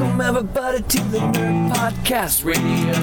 Welcome everybody to the Nerd Podcast Radio.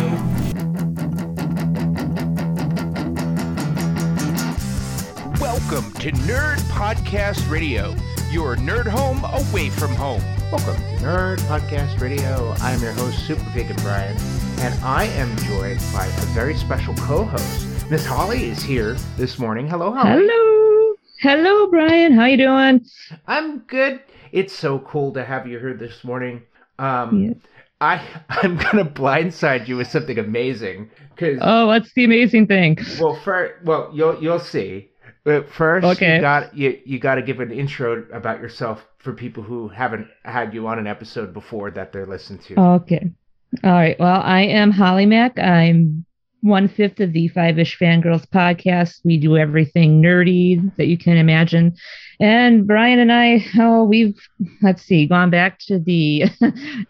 Welcome to Nerd Podcast Radio, your nerd home away from home. Welcome to Nerd Podcast Radio. I'm your host, Super Vegan Brian, and I am joined by a very special co-host. Miss Holly is here this morning. Hello, Holly. Hello. Hello, Brian. How you doing? I'm good. It's so cool to have you here this morning. Um, Yeah. I I'm gonna blindside you with something amazing because Oh, what's the amazing thing? well, first, well you'll you'll see. But first, Okay. you got you you got to give an intro about yourself for people who haven't had you on an episode before that they're listening to. Okay. All right. Well, I am Holly Mack. I'm one fifth of the Five Ish Fangirls podcast. We do everything nerdy that you can imagine. And Brian and I, oh, we've let's see, gone back to the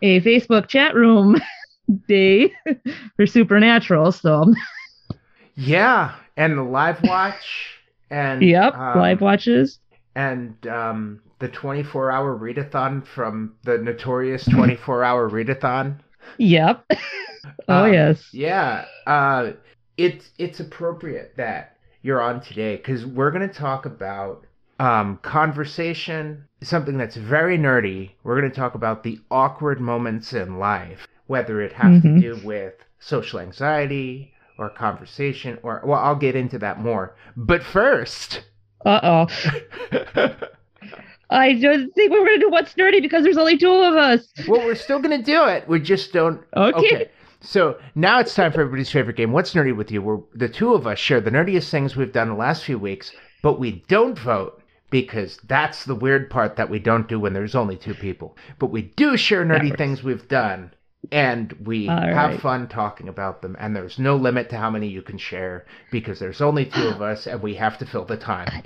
a Facebook chat room day for Supernatural. So Yeah, and the live watch and yep, um, live watches. and um, the 24 hour readathon from the notorious 24 hour readathon. Yep. oh Um, yes. Yeah, uh, it's it's appropriate that you're on today because we're gonna talk about um, conversation, something that's very nerdy. We're gonna talk about the awkward moments in life, whether it has to Mhm. do with social anxiety or conversation, or well, I'll get into that more. But first. Uh oh. I don't think we're gonna do what's nerdy because there's only two of us. well, we're still gonna do it. We just don't. Okay. So now it's time for everybody's favorite game. What's nerdy with you? Where the two of us share the nerdiest things we've done the last few weeks, but we don't vote because that's the weird part that we don't do when there's only two people. But we do share nerdy things we've done, and we All have right. fun talking about them. And there's no limit to how many you can share because there's only two of us, and we have to fill the time.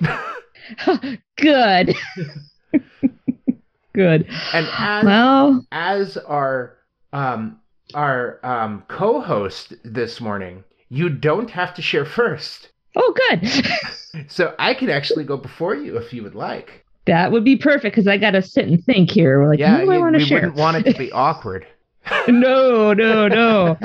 Good. Good. and as Well, as our um our um co-host this morning, you don't have to share first. Oh, good. So I can actually go before you if you would like. that would be perfect because I got to sit and think here. Like, yeah, who do I want to we share? wouldn't want it to be awkward. no, no, no.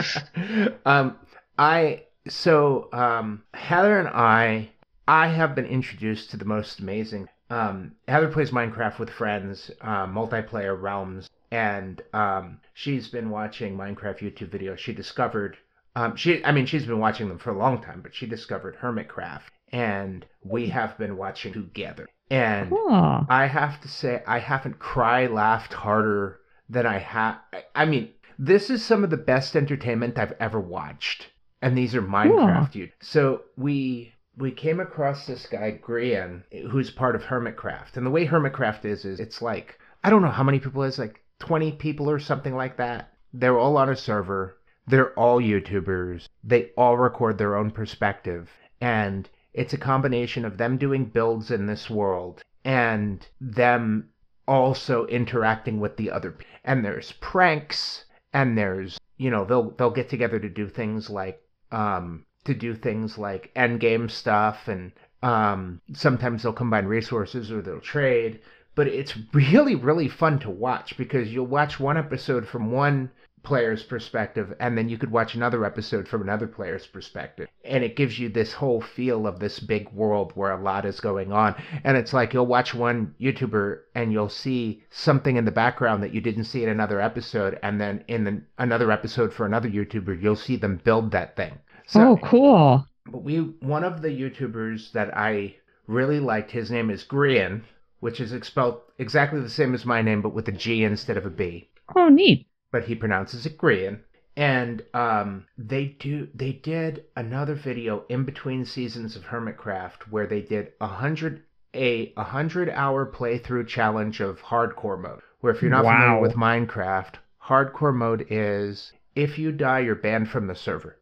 um, I so um, Heather and I, I have been introduced to the most amazing. Um, Heather plays Minecraft with friends, uh, multiplayer realms, and um, she's been watching Minecraft YouTube videos. She discovered, um, she, I mean, she's been watching them for a long time, but she discovered Hermitcraft, and we have been watching together. And Aw. I have to say, I haven't cry laughed harder than I have. I mean, this is some of the best entertainment I've ever watched, and these are Minecraft. Dude. So we we came across this guy Grian, who's part of Hermitcraft, and the way Hermitcraft is is it's like I don't know how many people it is, like twenty people or something like that. They're all on a server. They're all YouTubers. They all record their own perspective, and it's a combination of them doing builds in this world and them also interacting with the other people. And there's pranks and there's you know they'll they'll get together to do things like um to do things like end game stuff and um sometimes they'll combine resources or they'll trade but it's really really fun to watch because you'll watch one episode from one player's perspective and then you could watch another episode from another player's perspective and it gives you this whole feel of this big world where a lot is going on and it's like you'll watch one youtuber and you'll see something in the background that you didn't see in another episode and then in the, another episode for another youtuber you'll see them build that thing So, oh, cool. but we one of the YouTubers that I really liked, his name is Grian, which is spelled exactly the same as my name, but with a G instead of a B. Oh, neat. But he pronounces it Grian. And um, they do they did another video in between seasons of Hermitcraft where they did a hundred a a hundred hour playthrough challenge of hardcore mode. Where if you're not familiar with Minecraft, hardcore mode is if you die, you're banned from the server.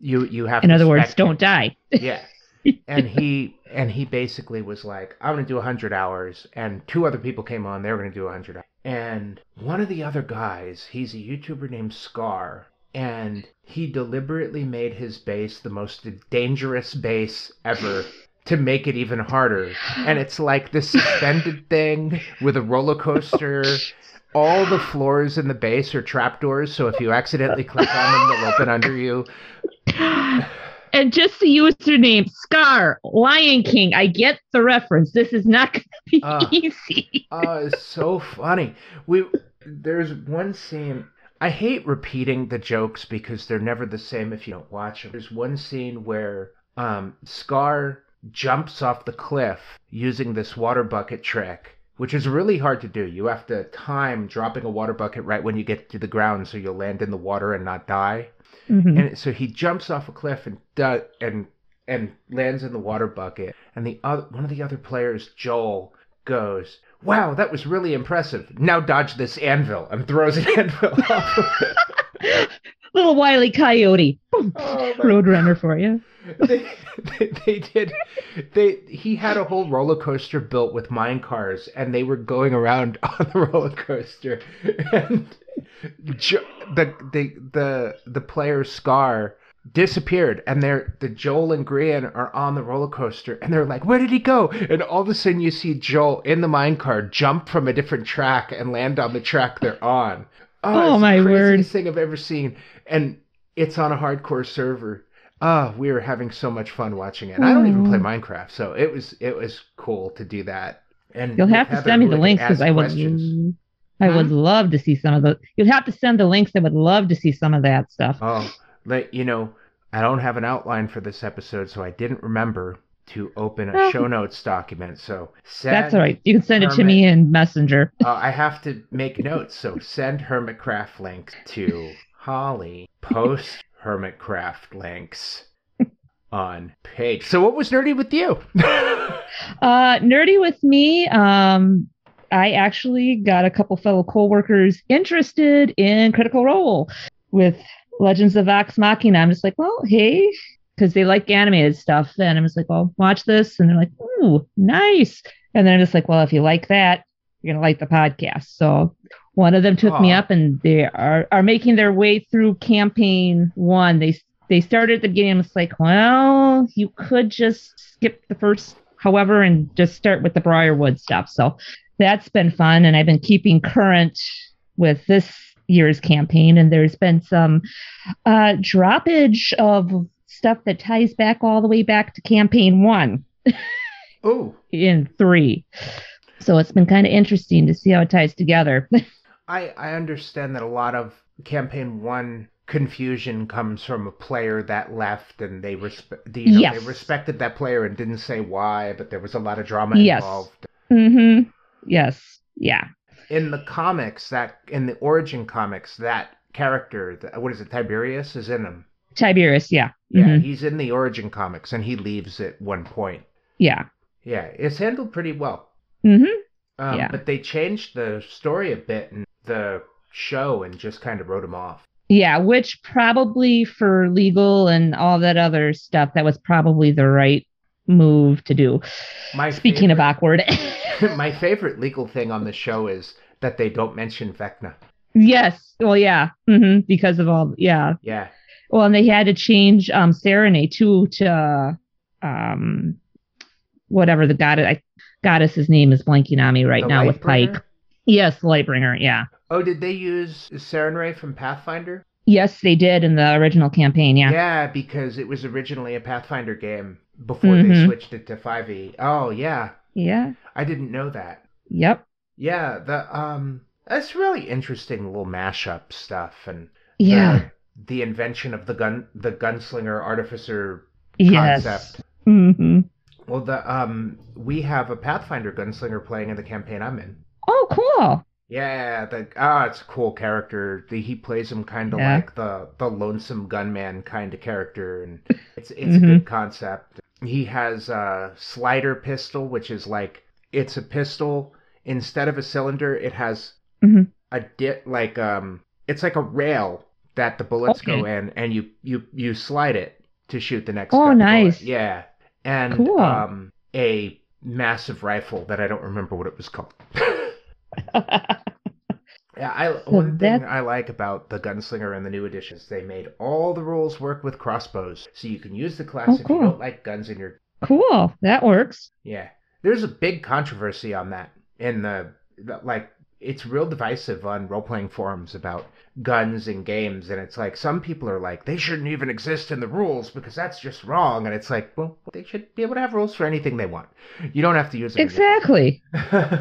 You you have In to other words, spectate. don't die. yeah and he and he basically was like i'm going to do 100 hours and two other people came on they were going to do 100 hours. And one of the other guys he's a youtuber named scar and he deliberately made his base the most dangerous base ever to make it even harder. And it's like this suspended thing with a roller coaster. All the floors in the base are trapdoors so if you accidentally click on them they'll open under you And just the username, Scar, Lion King. I get the reference. This is not going to be Ah. easy. oh, it's so funny. We there's one scene. I hate repeating the jokes because they're never the same if you don't watch them. There's one scene where um, Scar jumps off the cliff using this water bucket trick, which is really hard to do. You have to time dropping a water bucket right when you get to the ground so you'll land in the water and not die. Mhm. And so he jumps off a cliff and do, and and lands in the water bucket. And the other one of the other players, Joel, goes, "Wow, that was really impressive. Now dodge this anvil," and throws an anvil off. Little wily coyote. Oh, Roadrunner for you. they, they, they did they he had a whole roller coaster built with mine cars and they were going around on the roller coaster. And jo- the the the the player scar disappeared and they're the joel and grian are on the roller coaster and they're like where did he go? And all of a sudden you see joel in the mine car jump from a different track and land on the track they're on. Oh, it's oh, my the word. thing i've ever seen. And it's on a hardcore server Ah, we were having so much fun watching it. And I don't even play Minecraft, so it was it was cool to do that. And You'll have to send me the links because I would. questions. I would Hmm? love to see some of the. You'd have to send the links. I would love to see some of that stuff. Oh, like you know, I don't have an outline for this episode, so I didn't remember to open a Oh. show notes document. So send, That's all right. You can send it to me in Messenger. Uh, I have to make notes, so send Hermitcraft links to Holly. Post Hermitcraft links on page. So what was nerdy with you? Uh, nerdy with me. Um, I actually got a couple fellow coworkers interested in Critical Role with Legends of Vox Machina. I'm just like, well, hey, because they like animated stuff. And I'm just like, well, watch this. And they're like, ooh, nice. And then I'm just like, well, if you like that, you're gonna like the podcast. So one of them took me up, and they are are making their way through campaign one. They they started at the beginning. Just like, well, you could just skip the first, however, and just start with the Briarwood stuff. So that's been fun, and I've been keeping current with this year's campaign. And there's been some uh, droppage of stuff that ties back all the way back to campaign one oh, in three. So it's been kind of interesting to see how it ties together. I I understand that a lot of campaign one confusion comes from a player that left and they respe- you know, Yes. they respected that player and didn't say why, but there was a lot of drama Yes. involved. mm-hmm. Yes. Yeah. In the comics, that in the origin comics, that character, the, what is it, Tiberius, is in them. Tiberius. Yeah. Yeah, Mhm. he's in the origin comics and he leaves at one point. Yeah. Yeah, it's handled pretty well. hmm Um, Yeah. But they changed the story a bit in the show and just kind of wrote him off. Yeah. Which probably for legal and all that other stuff, that was probably the right move to do. My Speaking of awkward. My favorite legal thing on the show is that they don't mention Vecna. yes. Well, yeah. hmm Because of all, yeah. Yeah. Well, and they had to change um Sarenrae too to um whatever the god I, goddess's name is blanking on me right The now with Pike. Yes, Lightbringer, yeah. Oh, did they use Sarenrae from Pathfinder? Yes, they did in the original campaign, yeah. Yeah, because it was originally a Pathfinder game before they Mhm. switched it to 5e. Oh, yeah. Yeah. I didn't know that. Yep. Yeah, the um that's really interesting little mashup stuff and Yeah. the invention of the gun, the gunslinger artificer Yes. concept. hmm Well, the um, we have a Pathfinder gunslinger playing in the campaign I'm in. Oh, cool. Yeah, the ah, it's a cool character. The, he plays him kind of Yeah. like the the lonesome gunman kind of character, and it's it's a Mhm. good concept. He has a slider pistol, which is like it's a pistol instead of a cylinder. It has Mhm. a dit like um, it's like a rail that the bullets go in, and you you you slide it to shoot the next. Oh, gun bullet. nice. Yeah, and Cool. um, a massive rifle that I don't remember what it was called. Yeah, I one thing I like about the Gunslinger and the new editions, they made all the rules work with crossbows, so you can use the class Oh, if you don't like guns in your. cool. That works. Yeah, there's a big controversy on that in the, the like. It's real divisive on role playing forums about guns and games, and it's like some people are like they shouldn't even exist in the rules because that's just wrong, and it's like well they should be able to have rules for anything they want. You don't have to use them. Exactly.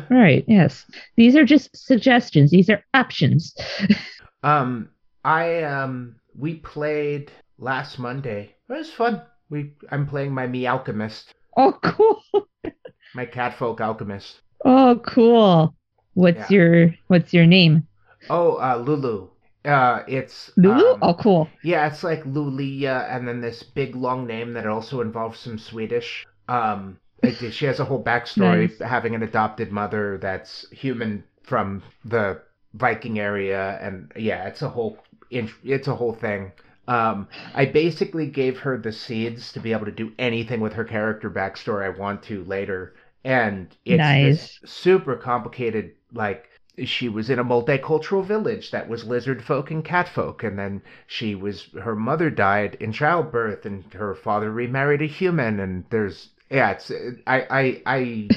Right. Yes. These are just suggestions. These are options. Um, I um, we played last Monday. It was fun. We I'm playing my me alchemist, Oh, cool. my catfolk alchemist. Oh, cool. What's Yeah. your What's your name? Oh, uh, Lulu. Uh, it's Lulu. um, oh, cool. yeah, it's like Lulia, and then this big long name that also involves some Swedish. Um, it, she has a whole backstory, Nice. having an adopted mother that's human from the Viking area, and yeah, it's a whole it's a whole thing. Um, I basically gave her the seeds to be able to do anything with her character backstory I want to later, and it's Nice. this super complicated like she was in a multicultural village that was lizard folk and cat folk and then she was her mother died in childbirth and her father remarried a human and there's yeah it's i i i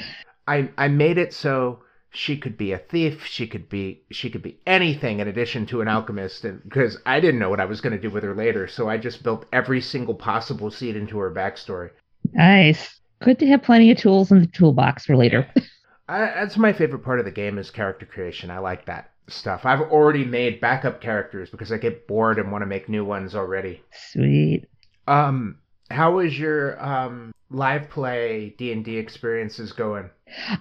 i, I made it so she could be a thief she could be she could be anything in addition to an alchemist and because i didn't know what i was going to do with her later so i just built every single possible seed into her backstory Nice. Good to have plenty of tools in the toolbox for later. I, that's my favorite part of the game is character creation. I like that stuff. I've already made backup characters because I get bored and want to make new ones already. Sweet. Um, how is your um live play D and D experiences going?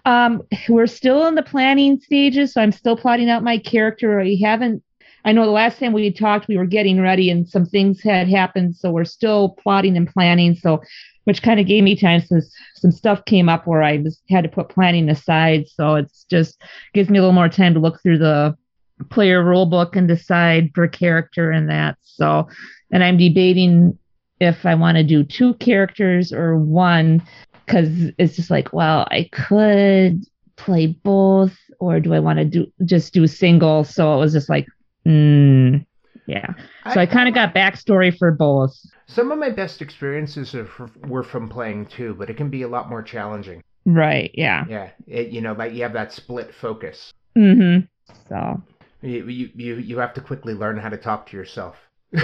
Um, we're still in the planning stages, so I'm still plotting out my character. I haven't. I know the last time we talked, we were getting ready, and some things had happened, so we're still plotting and planning. So, which kind of gave me time since some stuff came up where I was had to put planning aside. So it's just gives me a little more time to look through the player rule book and decide for character and that. So, and I'm debating if I want to do two characters or one because it's just like, well, I could play both, or do I want to do just do single? So it was just like, mm, yeah. So I, kind of got backstory for both. some of my best experiences are were from playing too, but it can be a lot more challenging. Right. Yeah. Yeah, it, you know, like you have that split focus. Mm-hmm. So You you you, you have to quickly learn how to talk to yourself.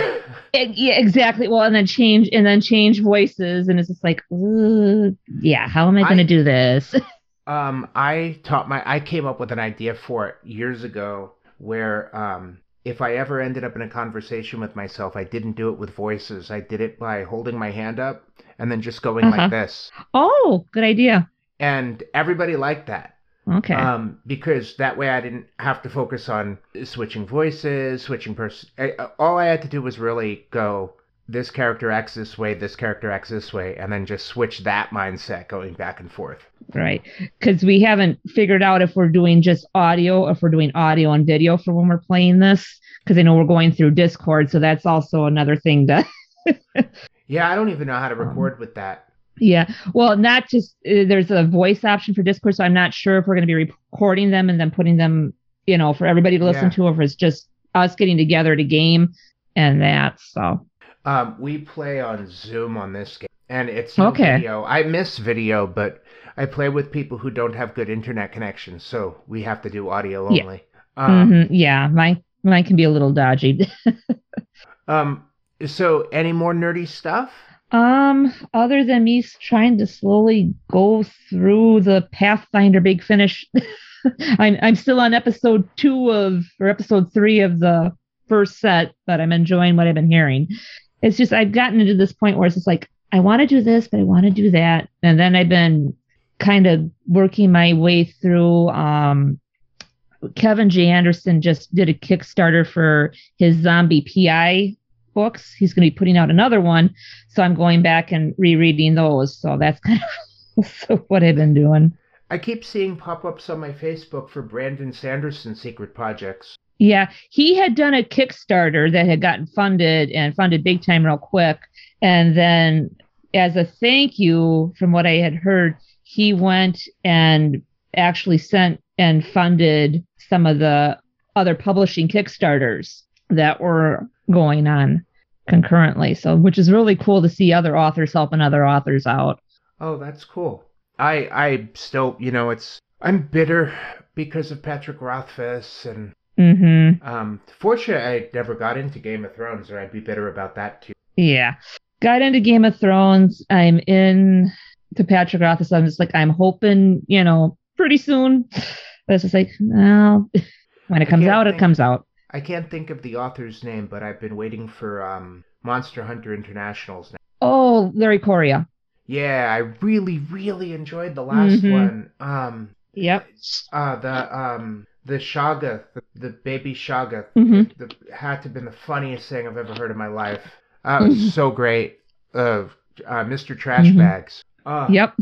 E- yeah, exactly. Well, and then change and then change voices, and it's just like, yeah. How am I going to do this? Um, I taught my I came up with an idea for it years ago where um if I ever ended up in a conversation with myself, I didn't do it with voices. I did it by holding my hand up and then just going Uh-huh. like this. oh, good idea. And everybody liked that. Okay. Um, because that way I didn't have to focus on switching voices, switching person. All I had to do was really go, this character acts this way, this character acts this way, and then just switch that mindset going back and forth. right. Because we haven't figured out if we're doing just audio, if we're doing audio and video for when we're playing this. Because I know we're going through Discord, so that's also another thing to. Yeah, I don't even know how to Um, record with that. Yeah. Well, not just uh, there's a voice option for Discord, so I'm not sure if we're going to be recording them and then putting them, you know, for everybody to listen Yeah. to, or if it's just us getting together to game and that. So Um, we play on Zoom on this game, and it's no Okay. video. I miss video, but I play with people who don't have good internet connections, so we have to do audio Yeah. only. Um, mhm, yeah, mine mine can be a little dodgy. um, so any more nerdy stuff? um, other than me trying to slowly go through the Pathfinder Big Finish, I'm I'm still on episode two of or episode three of the first set, but I'm enjoying what I've been hearing. It's just I've gotten into this point where it's just like I want to do this, but I want to do that, and then I've been kind of working my way through. Um, Kevin J. Anderson just did a Kickstarter for his zombie PI books. He's going to be putting out another one, so I'm going back and rereading those. So that's kind of so what I've been doing. I keep seeing pop ups on my Facebook for Brandon Sanderson secret projects. Yeah, he had done a Kickstarter that had gotten funded and funded big time real quick. And then, as a thank you, from what I had heard, he went and actually sent and funded some of the other publishing Kickstarters that were going on concurrently. So, which is really cool to see other authors helping other authors out. Oh, that's cool. I I still, you know, it's I'm bitter because of Patrick Rothfuss and Mm-hmm. um fortunately I never got into Game of Thrones or I'd be bitter about that too. Yeah. Got into Game of Thrones. I'm in to Patrick Rothfuss. I'm just like, I'm hoping, you know, pretty soon. But it's just like, no, when it comes out, it comes out. I can't think of the author's name, but I've been waiting for um Monster Hunter International's name. Oh, Larry Correia. Yeah, I really, really enjoyed the last Mhm. one. Um Yep. uh the um the Shaga, the, the baby Shaga, Mhm. the, had to have been the funniest thing I've ever heard in my life. Uh, was so great. Uh, uh Mr. Trash Mhm. Bags. Uh, Yep.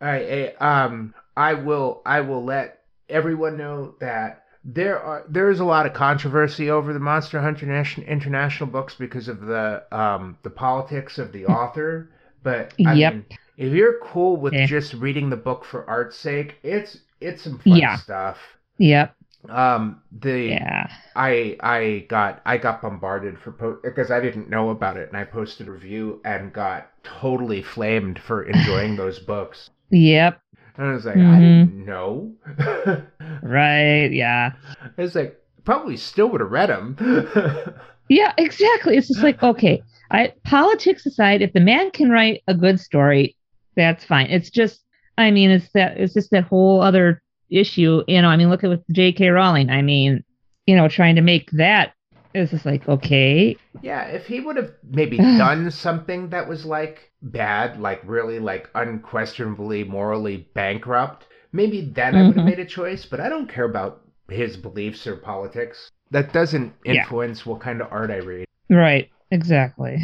I, I um I will I will let everyone know that there are there is a lot of controversy over the Monster Hunter Nation- International books because of the um the politics of the author. But I Yep. mean, if you're cool with Okay. just reading the book for art's sake, it's it's some fun Yeah. stuff. Yep. Um, the Yeah. I I got I got bombarded for po- because I didn't know about it, and I posted a review and got totally flamed for enjoying those books. Yep. And I was like, I Mhm. didn't know. Right. Yeah. I was like, probably still would have read them. Yeah, exactly. It's just like, okay, I politics aside, if the man can write a good story, that's fine. It's just, I mean, it's that it's just that whole other issue. You know, I mean, look at with J.K. Rowling. I mean, you know, trying to make that is just like, okay, yeah, if he would have maybe done something that was like bad, like really like unquestionably morally bankrupt, maybe then I would have Mhm. made a choice. But I don't care about his beliefs or politics. That doesn't Yeah. influence what kind of art I read. right, exactly.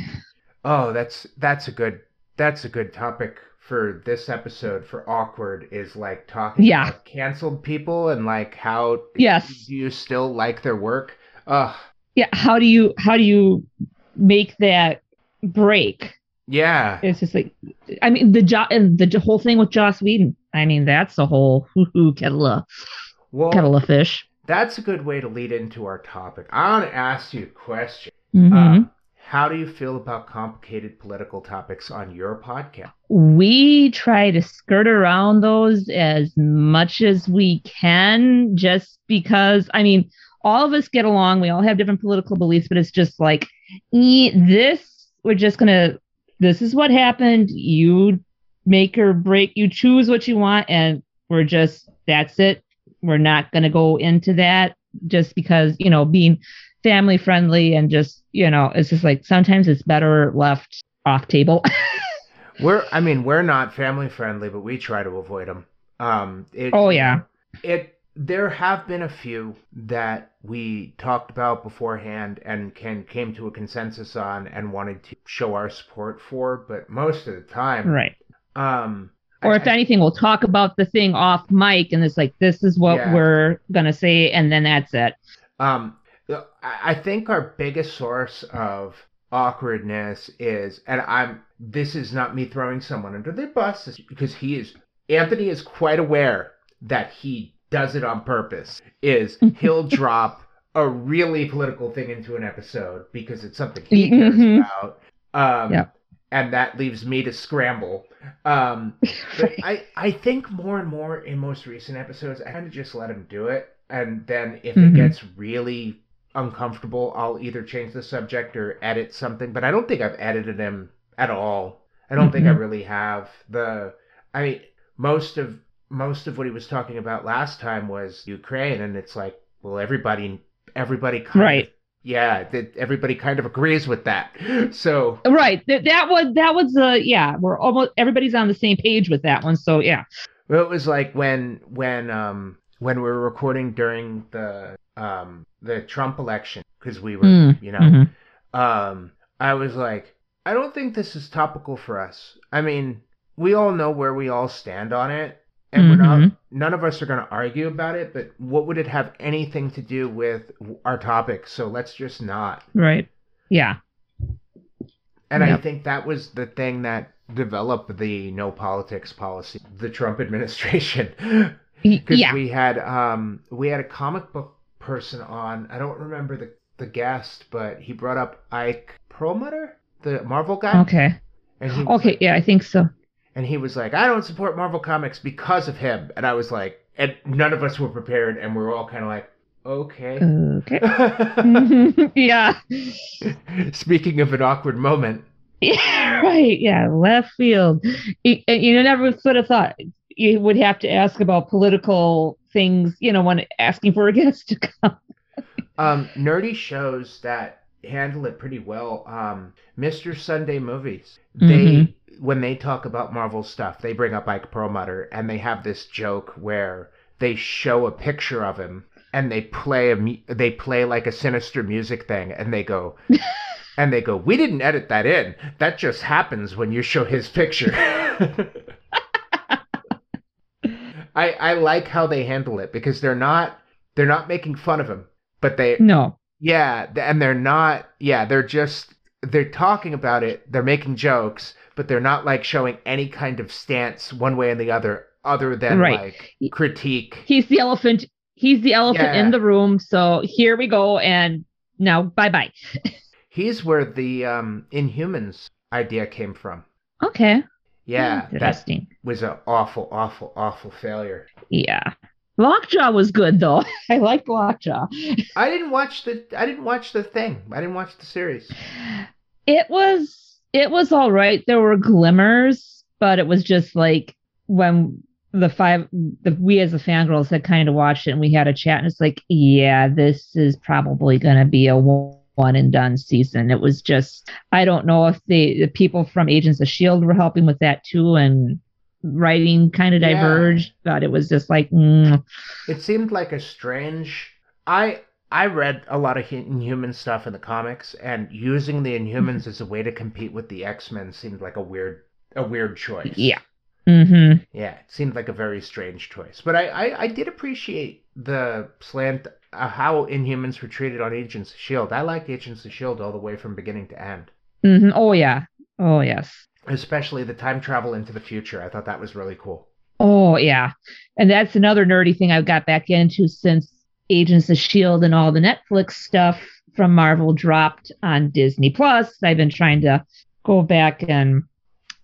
Oh, that's that's a good that's a good topic for this episode for awkward is like talking Yeah. about canceled people and like how Yes. do you still like their work? Ugh. Yeah. How do you how do you make that break? Yeah. It's just like, I mean, the job and the whole thing with Joss Whedon. I mean, that's a whole hoo-hoo kettle of Well, kettle of fish. that's a good way to lead into our topic. I want to ask you a question. Mhm. Uh, how do you feel about complicated political topics on your podcast? we try to skirt around those as much as we can just because i mean all of us get along. We all have different political beliefs but it's just like this we're just gonna this is what happened. You make or break you choose what you want and we're just that's it. We're not gonna go into that just because you know being family friendly and just you know it's just like sometimes it's better left off table We're, I mean, we're not family friendly, but we try to avoid them. Um, it, Oh, yeah. It there have been a few that we talked about beforehand and can came to a consensus on and wanted to show our support for, but most of the time, right Um, or I- if anything, we'll talk about the thing off mic, and it's like this is what Yeah. we're gonna say, and then that's it. Um, I think our biggest source of awkwardness is, and I'm, this is not me throwing someone under the bus, because he is, Anthony is quite aware that he does it on purpose, is he'll drop a really political thing into an episode because it's something he cares Mhm. about. Um, Yep. and that leaves me to scramble. Um, but I, I think more and more in most recent episodes, I kind of just let him do it. And then if Mhm. it gets really uncomfortable, I'll either change the subject or edit something. But I don't think I've edited him at all. I don't think I Mhm. really have. The I mean, most of most of what he was talking about last time was Ukraine, and it's like, well, everybody everybody kind Right. of yeah, that everybody kind of agrees with that. So Right. That, that was that was uh yeah, we're almost everybody's on the same page with that one. So yeah. well, it was like when when um when we were recording during the um the Trump election because we were Mm, you know Mhm. um I was like I don't think this is topical for us. I mean, we all know where we all stand on it. And we're not, Mhm. none of us are going to argue about it, but what would it have anything to do with our topic? So let's just not. Right. Yeah. And I think that was the thing that developed the no politics policy, the Trump administration. Because Yeah. we had um we had a comic book person on. I don't remember the the guest, but he brought up Ike Perlmutter, the Marvel guy. Okay. And he Okay. like, Yeah, I think so. and he was like, I don't support Marvel Comics because of him. And I was like, and none of us were prepared, and we were all kind of like, okay. Okay. yeah. Speaking of an awkward moment, Yeah, right. Yeah, left field. You, you never would have thought you would have to ask about political things, you know, when asking for a guest to come. um, nerdy shows that handle it pretty well. Um, Mr. Sunday Movies, they Mhm. when they talk about Marvel stuff, they bring up Ike Perlmutter, and they have this joke where they show a picture of him and they play a they play like a sinister music thing, and they go. And they go, we didn't edit that in. That just happens when you show his picture. I I like how they handle it because they're not they're not making fun of him, but they No. yeah, and they're not yeah, they're just they're talking about it, they're making jokes, but they're not like showing any kind of stance one way or the other other than Right. like critique. He's the elephant. He's the elephant Yeah. in the room. So here we go. And now, bye bye. He's where the um Inhumans idea came from. Okay. Yeah, that Interesting. was an awful, awful, awful failure. Yeah. Lockjaw was good though. I liked Lockjaw. I didn't watch the I didn't watch the thing. I didn't watch the series. It was it was all right. There were glimmers, but it was just like when the five the we as the fangirls had kind of watched it and we had a chat and it's like, yeah, this is probably gonna be a one and done season. It was just I don't know if the, the people from Agents of Shield were helping with that too and writing kind of Yeah. diverged, but it was just like mm, It seemed like a strange. I I read a lot of Inhuman stuff in the comics, and using the Inhumans as a way to compete with the X Men seemed like a weird a weird choice. yeah. Mm-hmm. yeah, it seemed like a very strange choice. But I I, I did appreciate the slant uh, how Inhumans were treated on Agents of Shield. I liked Agents of Shield all the way from beginning to end. Mm-hmm. Oh yeah. Oh yes. especially the time travel into the future. I thought that was really cool. Oh yeah, and that's another nerdy thing I've got back into since Agents of Shield and all the Netflix stuff from Marvel dropped on Disney Plus. I've been trying to go back and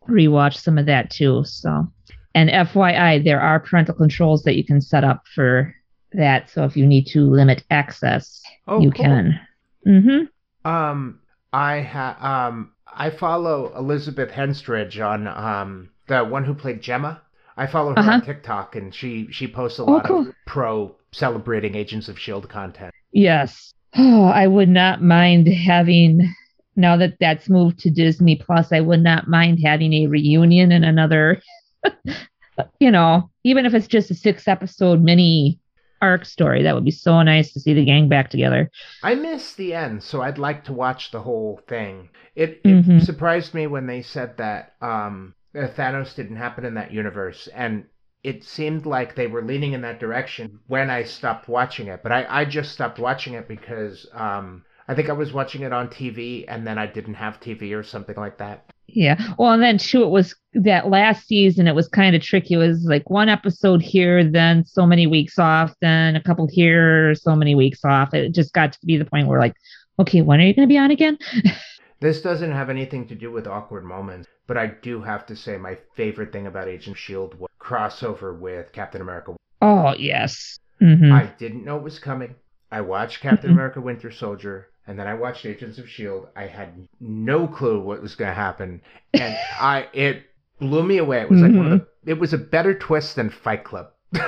rewatch some of that too. So, and FYI, there are parental controls that you can set up for that. So if you need to limit access, Oh, you cool. can. Mm-hmm. Um, I ha um I follow Elizabeth Henstridge on um the one who played Jemma. I follow her on Uh-huh. TikTok, and she she posts a Oh, lot cool. of pro celebrating Agents of Shield content. Yes. Oh, I would not mind having now that that's moved to Disney Plus, I would not mind having a reunion and another you know, even if it's just a six episode mini arc story, that would be so nice to see the gang back together. I missed the end, so I'd like to watch the whole thing. It, it Mhm. surprised me when they said that um, uh, Thanos didn't happen in that universe, and it seemed like they were leaning in that direction when I stopped watching it. But I, I just stopped watching it because um, I think I was watching it on TV, and then I didn't have TV or something like that. Yeah. Well, and then too, it was that last season, it was kind of tricky. It was like one episode here, then so many weeks off, then a couple here, so many weeks off. It just got to be the point where like, okay, when are you going to be on again? This doesn't have anything to do with awkward moments, but I do have to say my favorite thing about Agent Shield was crossover with Captain America. Oh, yes. hmm I didn't know it was coming. I watched Captain Mhm. America Winter Soldier, and then I watched Agents of Shield. I had no clue what was going to happen, and I it blew me away. It was like one of the, it was a better twist than Fight Club.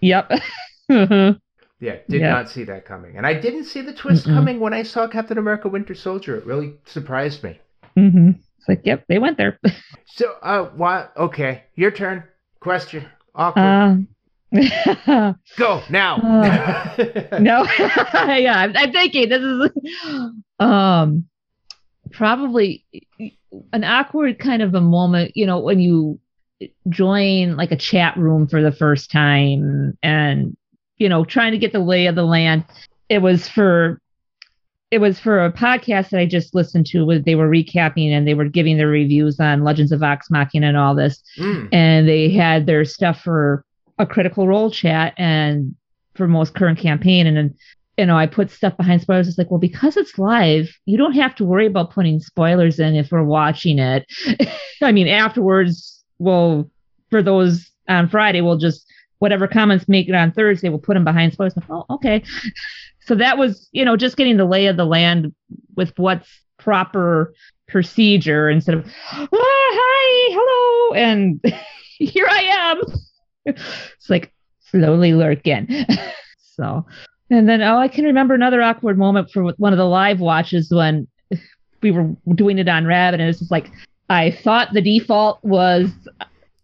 Yep. Mhm. Yeah, did Yeah. not see that coming. And I didn't see the twist Mm-mm. coming when I saw Captain America Winter Soldier. It really surprised me. hmm It's like, yep, they went there. So, uh, what? Okay, your turn. Question. Awkward. Um, Go now. uh, no, yeah, I'm, I'm thinking this is um probably an awkward kind of a moment, you know, when you join like a chat room for the first time and you know trying to get the lay of the land. It was for it was for a podcast that I just listened to. Was they were recapping and they were giving their reviews on Legends of Vox Machina and all this Mm. and they had their stuff for a critical role chat and for most current campaign. And then you know i put stuff behind spoilers. It's like well because it's live you don't have to worry about putting spoilers in if we're watching it. I mean afterwards we'll for those on friday we'll just whatever comments make it on thursday we'll put them behind spoilers. Oh okay. So that was you know just getting the lay of the land with what's proper procedure instead of ah, hi hello and here i am it's like slowly lurking. So and then oh i can remember another awkward moment for one of the live watches when we were doing it on rabbit and it's just like i thought the default was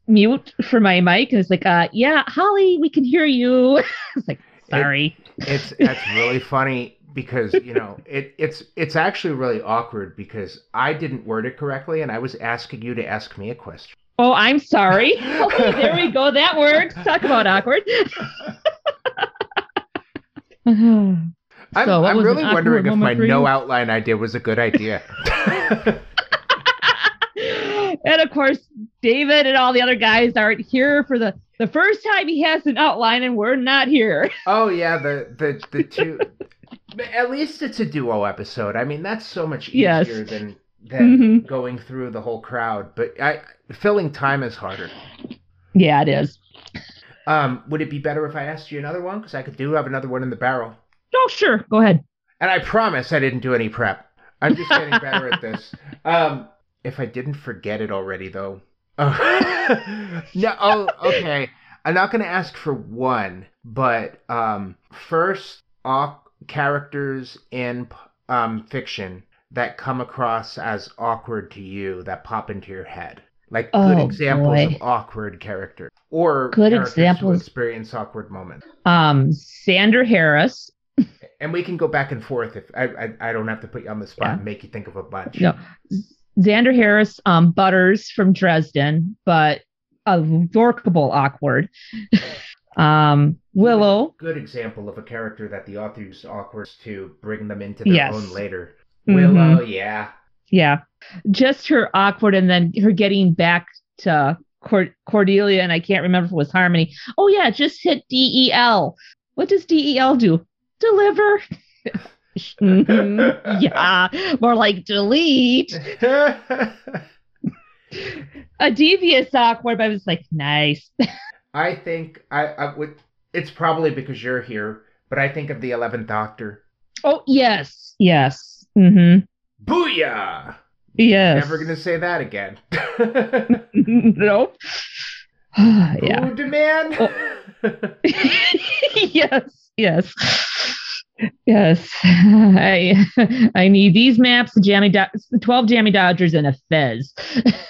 mute for my mic and it's like uh yeah holly we can hear you. It's like sorry. It's that's really funny because you know it, it's it's actually really awkward because I didn't word it correctly and I was asking you to ask me a question. Oh, I'm sorry. Okay, there we go. That works. Talk about awkward. I'm, So, I'm really awkward wondering if my no outline idea was a good idea. and of course, David and all the other guys aren't here for the the first time he has an outline, and we're not here. oh yeah, the the the two. At least it's a duo episode. I mean, that's so much easier Yes. than than Mhm. going through the whole crowd. But I filling time is harder. Yeah, it is. Um, would it be better if I asked you another one? Because I could do have another one in the barrel. Oh, sure. Go ahead. And I promise I didn't do any prep. I'm just getting better at this. Um, if I didn't forget it already, though. Oh, no. Oh, okay. I'm not going to ask for one, but um, first, all characters in um, fiction that come across as awkward to you that pop into your head. Like good Oh, examples boy. of awkward characters, or Good examples. experience awkward moments. Um, Xander Harris. And we can go back and forth if I I, I don't have to put you on the spot Yeah. and make you think of a bunch. No, Xander Harris. Um, Butters from Dresden, but a workable awkward. um, Willow. Good example of a character that the author used awkward to bring them into their Yes. own later. Willow, yeah. Yeah. Just her awkward and then her getting back to Cord- Cordelia and I can't remember if it was Harmony. Oh yeah, just hit DEL. What does DEL do? Deliver. Mhm. yeah, more like delete. A devious awkward, but I was like, nice. I think I, I would. It's probably because you're here, but I think of the Eleventh Doctor. Oh yes, yes, mm-hmm. Booyah! yes. Never gonna say that again. nope. yeah. Boo demand. yes, yes, yes. I I need these maps, jammy do- twelve jammy dodgers, and a fez.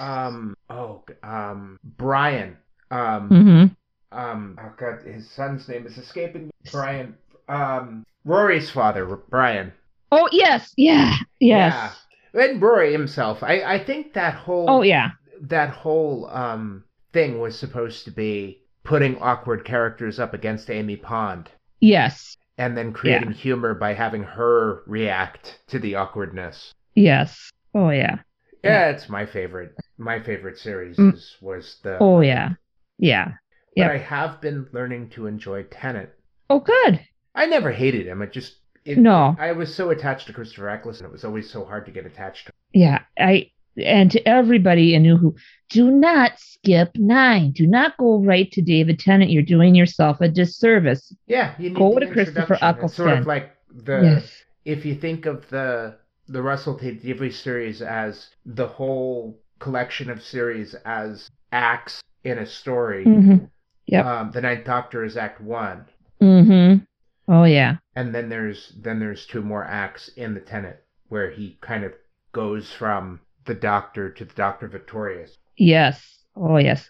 um. Oh. Um. Brian. Um. Mm-hmm. um oh god his son's name is escaping me brian um rory's father brian Oh yes, yeah, yes. yeah and rory himself i i think that whole Oh yeah, that whole um thing was supposed to be putting awkward characters up against amy pond yes, and then creating humor by having her react to the awkwardness yes. Oh yeah, yeah it's my favorite my favorite series Mm. is, was the oh yeah, yeah. but yeah. i have been learning to enjoy Tennant. Oh good. I never hated him. I just it, No. I was so attached to Christopher Eccleston. It was always so hard to get attached to. Yeah, I and to everybody in who do not skip nine. Do not go right to David Tennant. You're doing yourself a disservice. Yeah, you need Go to Christopher. It's sort of like the yes. if you think of the the Russell T Davies series as the whole collection of series as acts in a story. Mm-hmm. Yep. Um, the Ninth Doctor is Act One. Mm-hmm. Oh yeah. and then there's then there's two more acts in the Tennant where he kind of goes from the Doctor to the Doctor Victorious. Yes. Oh yes.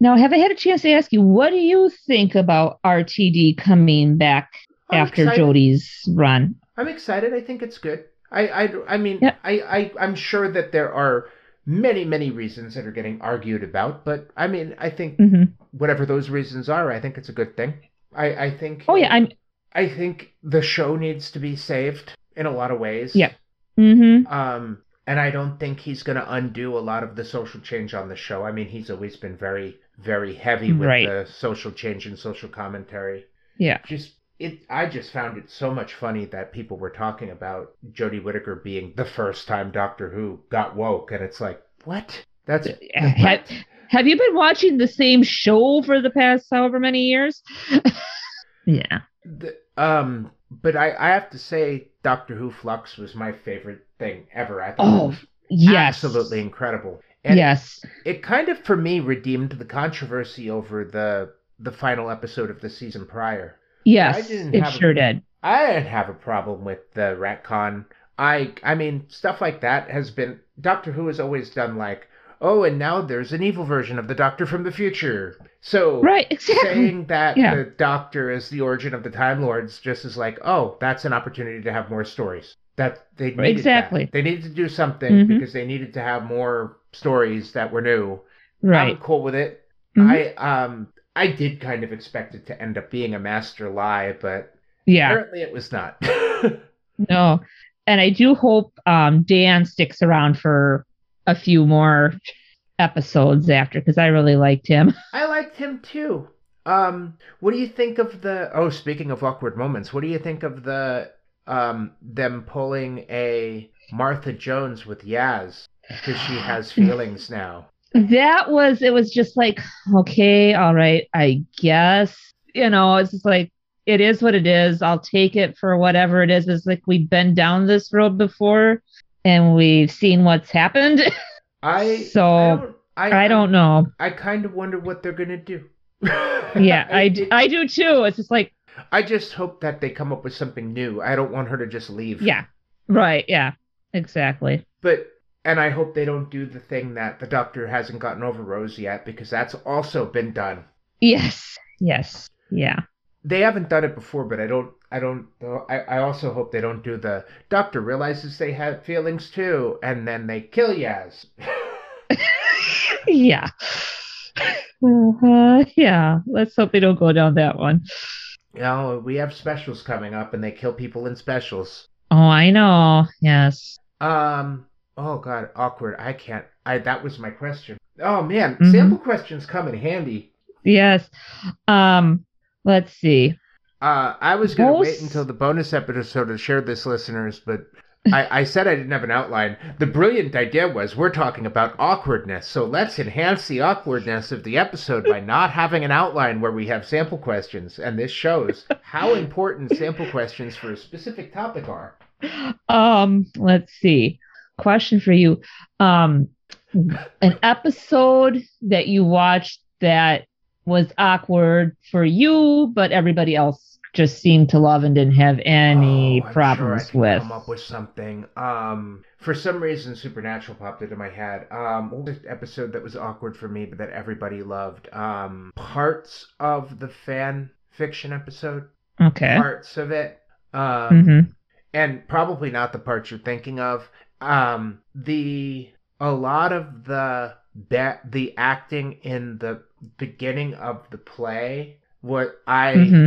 Now, have I had a chance to ask you what do you think about RTD coming back I'm after excited. Jodie's run? I'm excited. I think it's good. I I, I mean Yeah. I, I I'm sure that there are many many reasons that are getting argued about, but I mean I think hmm whatever those reasons are, I think it's a good thing. I I think Oh yeah. I'm. I think the show needs to be saved in a lot of ways. Yeah. hmm Um, and I don't think he's going to undo a lot of the social change on the show. I mean, he's always been very, very heavy with Right. the social change and social commentary. Yeah. Just it, I just found it so much funny that people were talking about Jodie Whittaker being the first time Doctor Who got woke, and it's like, what? That's Have, have you been watching the same show for the past however many years? yeah. The, um, but I, I have to say, Doctor Who Flux was my favorite thing ever. I thought Oh, was yes. absolutely incredible. And yes. it kind of for me redeemed the controversy over the the final episode of the season prior. Yes. I didn't It have a- sure did. I didn't have a problem with the retcon. I I mean stuff like that has been Doctor Who has always done like oh and now there's an evil version of the Doctor from the future. So Right. Exactly. saying that Yeah. the Doctor is the origin of the Time Lords just is like oh that's an opportunity to have more stories. That they needed that. Exactly. They needed to do something Mhm. because they needed to have more stories that were new. Right, I'm cool with it. Mhm. I um I did kind of expect it to end up being a master lie, but Yeah. apparently it was not. No. And I do hope um, Dan sticks around for a few more episodes after because I really liked him. I liked him too. Um, what do you think of the? Oh, speaking of awkward moments, what do you think of the um them pulling a Martha Jones with Yaz because she has feelings now? That was, it was just like, okay, all right, I guess. You know, it's just like, it is what it is. I'll take it for whatever it is. It's like we've been down this road before and we've seen what's happened. I So, I don't, I, I don't know. I kind of wonder what they're gonna do. Yeah, I, do, I do too. It's just like, I just hope that they come up with something new. I don't want her to just leave. yeah, right. Yeah, exactly. But and I hope they don't do the thing that the doctor hasn't gotten over Rose yet because that's also been done. Yes, yes, yeah. They haven't done it before, but I don't I don't I, I also hope they don't do the doctor realizes they have feelings too and then they kill Yaz. yeah. Uh, yeah. Let's hope they don't go down that one. you know, we have specials coming up and they kill people in specials. Oh, I know. Yes. Um oh god, awkward. I can't I that was my question. Oh man, Mhm. sample questions come in handy. Yes. Um, let's see. Uh, I was going to wait until the bonus episode to share this, listeners, but I, I said I didn't have an outline. The brilliant idea was we're talking about awkwardness, so let's enhance the awkwardness of the episode by not having an outline where we have sample questions, and this shows how important sample questions for a specific topic are. Um, let's see. Question for you. Um, an episode that you watched that was awkward for you, but everybody else just seemed to love and didn't have any Oh, problems sure with. Come up with something. Um, for some reason, Supernatural popped into my head. Um, what was the episode that was awkward for me, but that everybody loved? Um, parts of the fan fiction episode. Okay. Parts of it. Um, hmm and probably not the parts you're thinking of. Um, the a lot of the be- the acting in the beginning of the play. What I hmm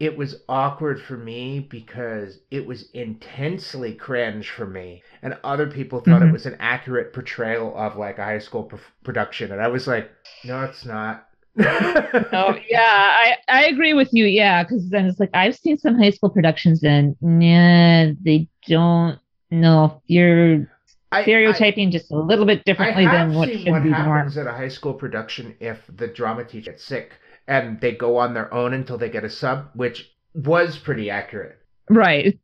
it was awkward for me because it was intensely cringe for me and other people thought it Mhm. was an accurate portrayal of like a high school pr- production and i was like no it's not Oh yeah, I I agree with you. Yeah, because then it's like I've seen some high school productions and nah, they don't. No, you're I- stereotyping just a little bit I, I differently than what should what be happens at a high school production if the drama teacher gets sick and they go on their own until they get a sub which was pretty accurate Right.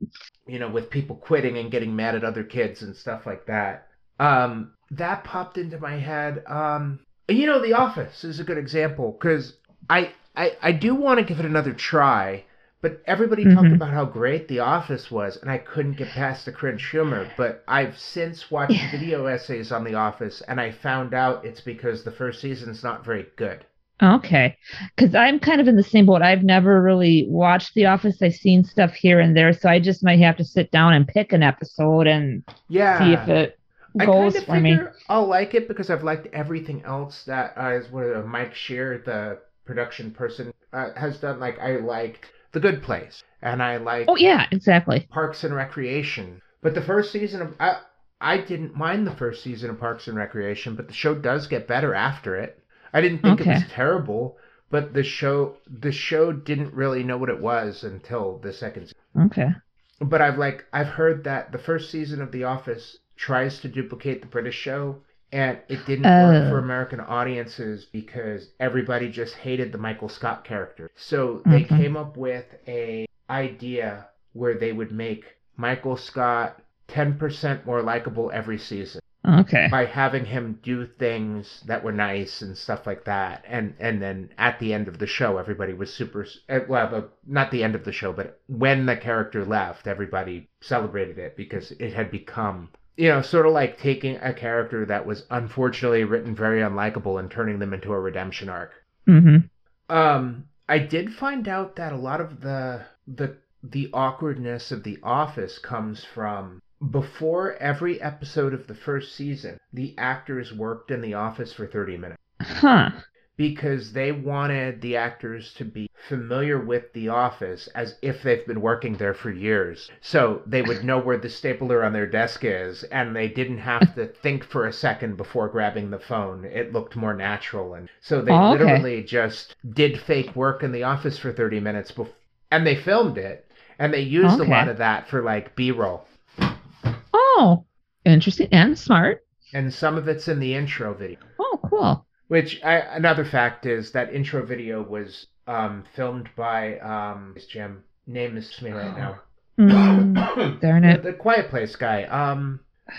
you know, with people quitting and getting mad at other kids and stuff like that. Um, that popped into my head. Um, you know, The Office is a good example because I, I I do want to give it another try, But everybody talked Mhm. about how great The Office was, and I couldn't get past the cringe humor. But I've since watched video essays on The Office, and I found out it's because the first season's not very good. Okay. Because I'm kind of in the same boat. I've never really watched The Office. I've seen stuff here and there, so I just might have to sit down and pick an episode and Yeah. see if it I goes kind of for me. I'll like it because I've liked everything else that uh, is what uh, Mike Schur, the production person, uh, has done. Like I liked The Good Place, and I like Oh yeah, exactly. Parks and Recreation. But the first season of I I didn't mind the first season of Parks and Recreation, but the show does get better after it. I didn't think it was terrible, but the show the show didn't really know what it was until the second season. Okay. But I've like I've heard that the first season of The Office tries to duplicate the British show and it didn't work Oh. for American audiences because everybody just hated the Michael Scott character. So they Mhm. came up with a idea where they would make Michael Scott 10% more likable every season Okay. by having him do things that were nice and stuff like that. And and then at the end of the show everybody was super uh, well not the end of the show but when the character left everybody celebrated it because it had become you know sort of like taking a character that was unfortunately written very unlikable and turning them into a redemption arc. Hmm um, I did find out that a lot of the the the awkwardness of the office comes from before every episode of the first season, the actors worked in the office for 30 minutes Huh. because they wanted the actors to be familiar with the office as if they've been working there for years. So they would know where the stapler on their desk is and they didn't have to think for a second before grabbing the phone. It looked more natural and so they Oh, okay. literally just did fake work in the office for 30 minutes before and they filmed it and they used a lot of that for like B-roll. Oh, interesting and smart. And some of it's in the intro video. Oh, cool. Which I, another fact is that intro video was um, filmed by um, this Jim name is me right now. Mm, darn the, it. the Quiet Place guy. Um,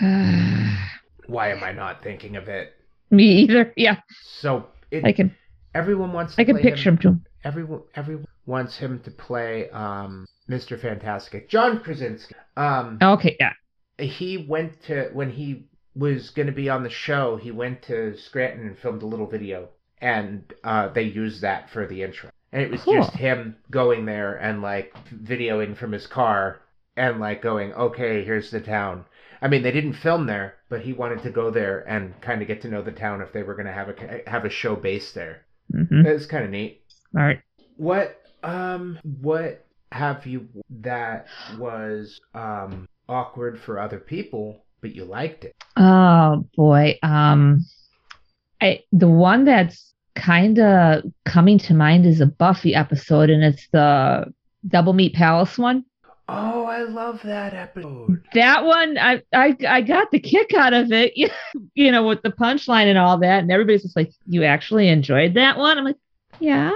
why am I not thinking of it? Me either. Yeah, So it, I can. everyone wants. To I can play picture him. him. Everyone, everyone wants him to play um, Mr. Fantastic. John Krasinski. Um, Okay, yeah. He went to when he was going to be on the show he went to scranton and filmed a little video and uh, they used that for the intro. And it was Cool. just him going there and like videoing from his car and like going okay here's the town. I mean they didn't film there but he wanted to go there and kind of get to know the town if they were going to have a have a show based there. Hmm it was kind of neat. All right. what um what have you that was um awkward for other people but you liked it Oh boy. Um, I the one that's kind of coming to mind is a Buffy episode, and it's the Double Meat Palace one. Oh, I love that episode. That one, I I I got the kick out of it, you know, with the punchline and all that, and everybody's just like, "You actually enjoyed that one?" I'm like, "Yeah."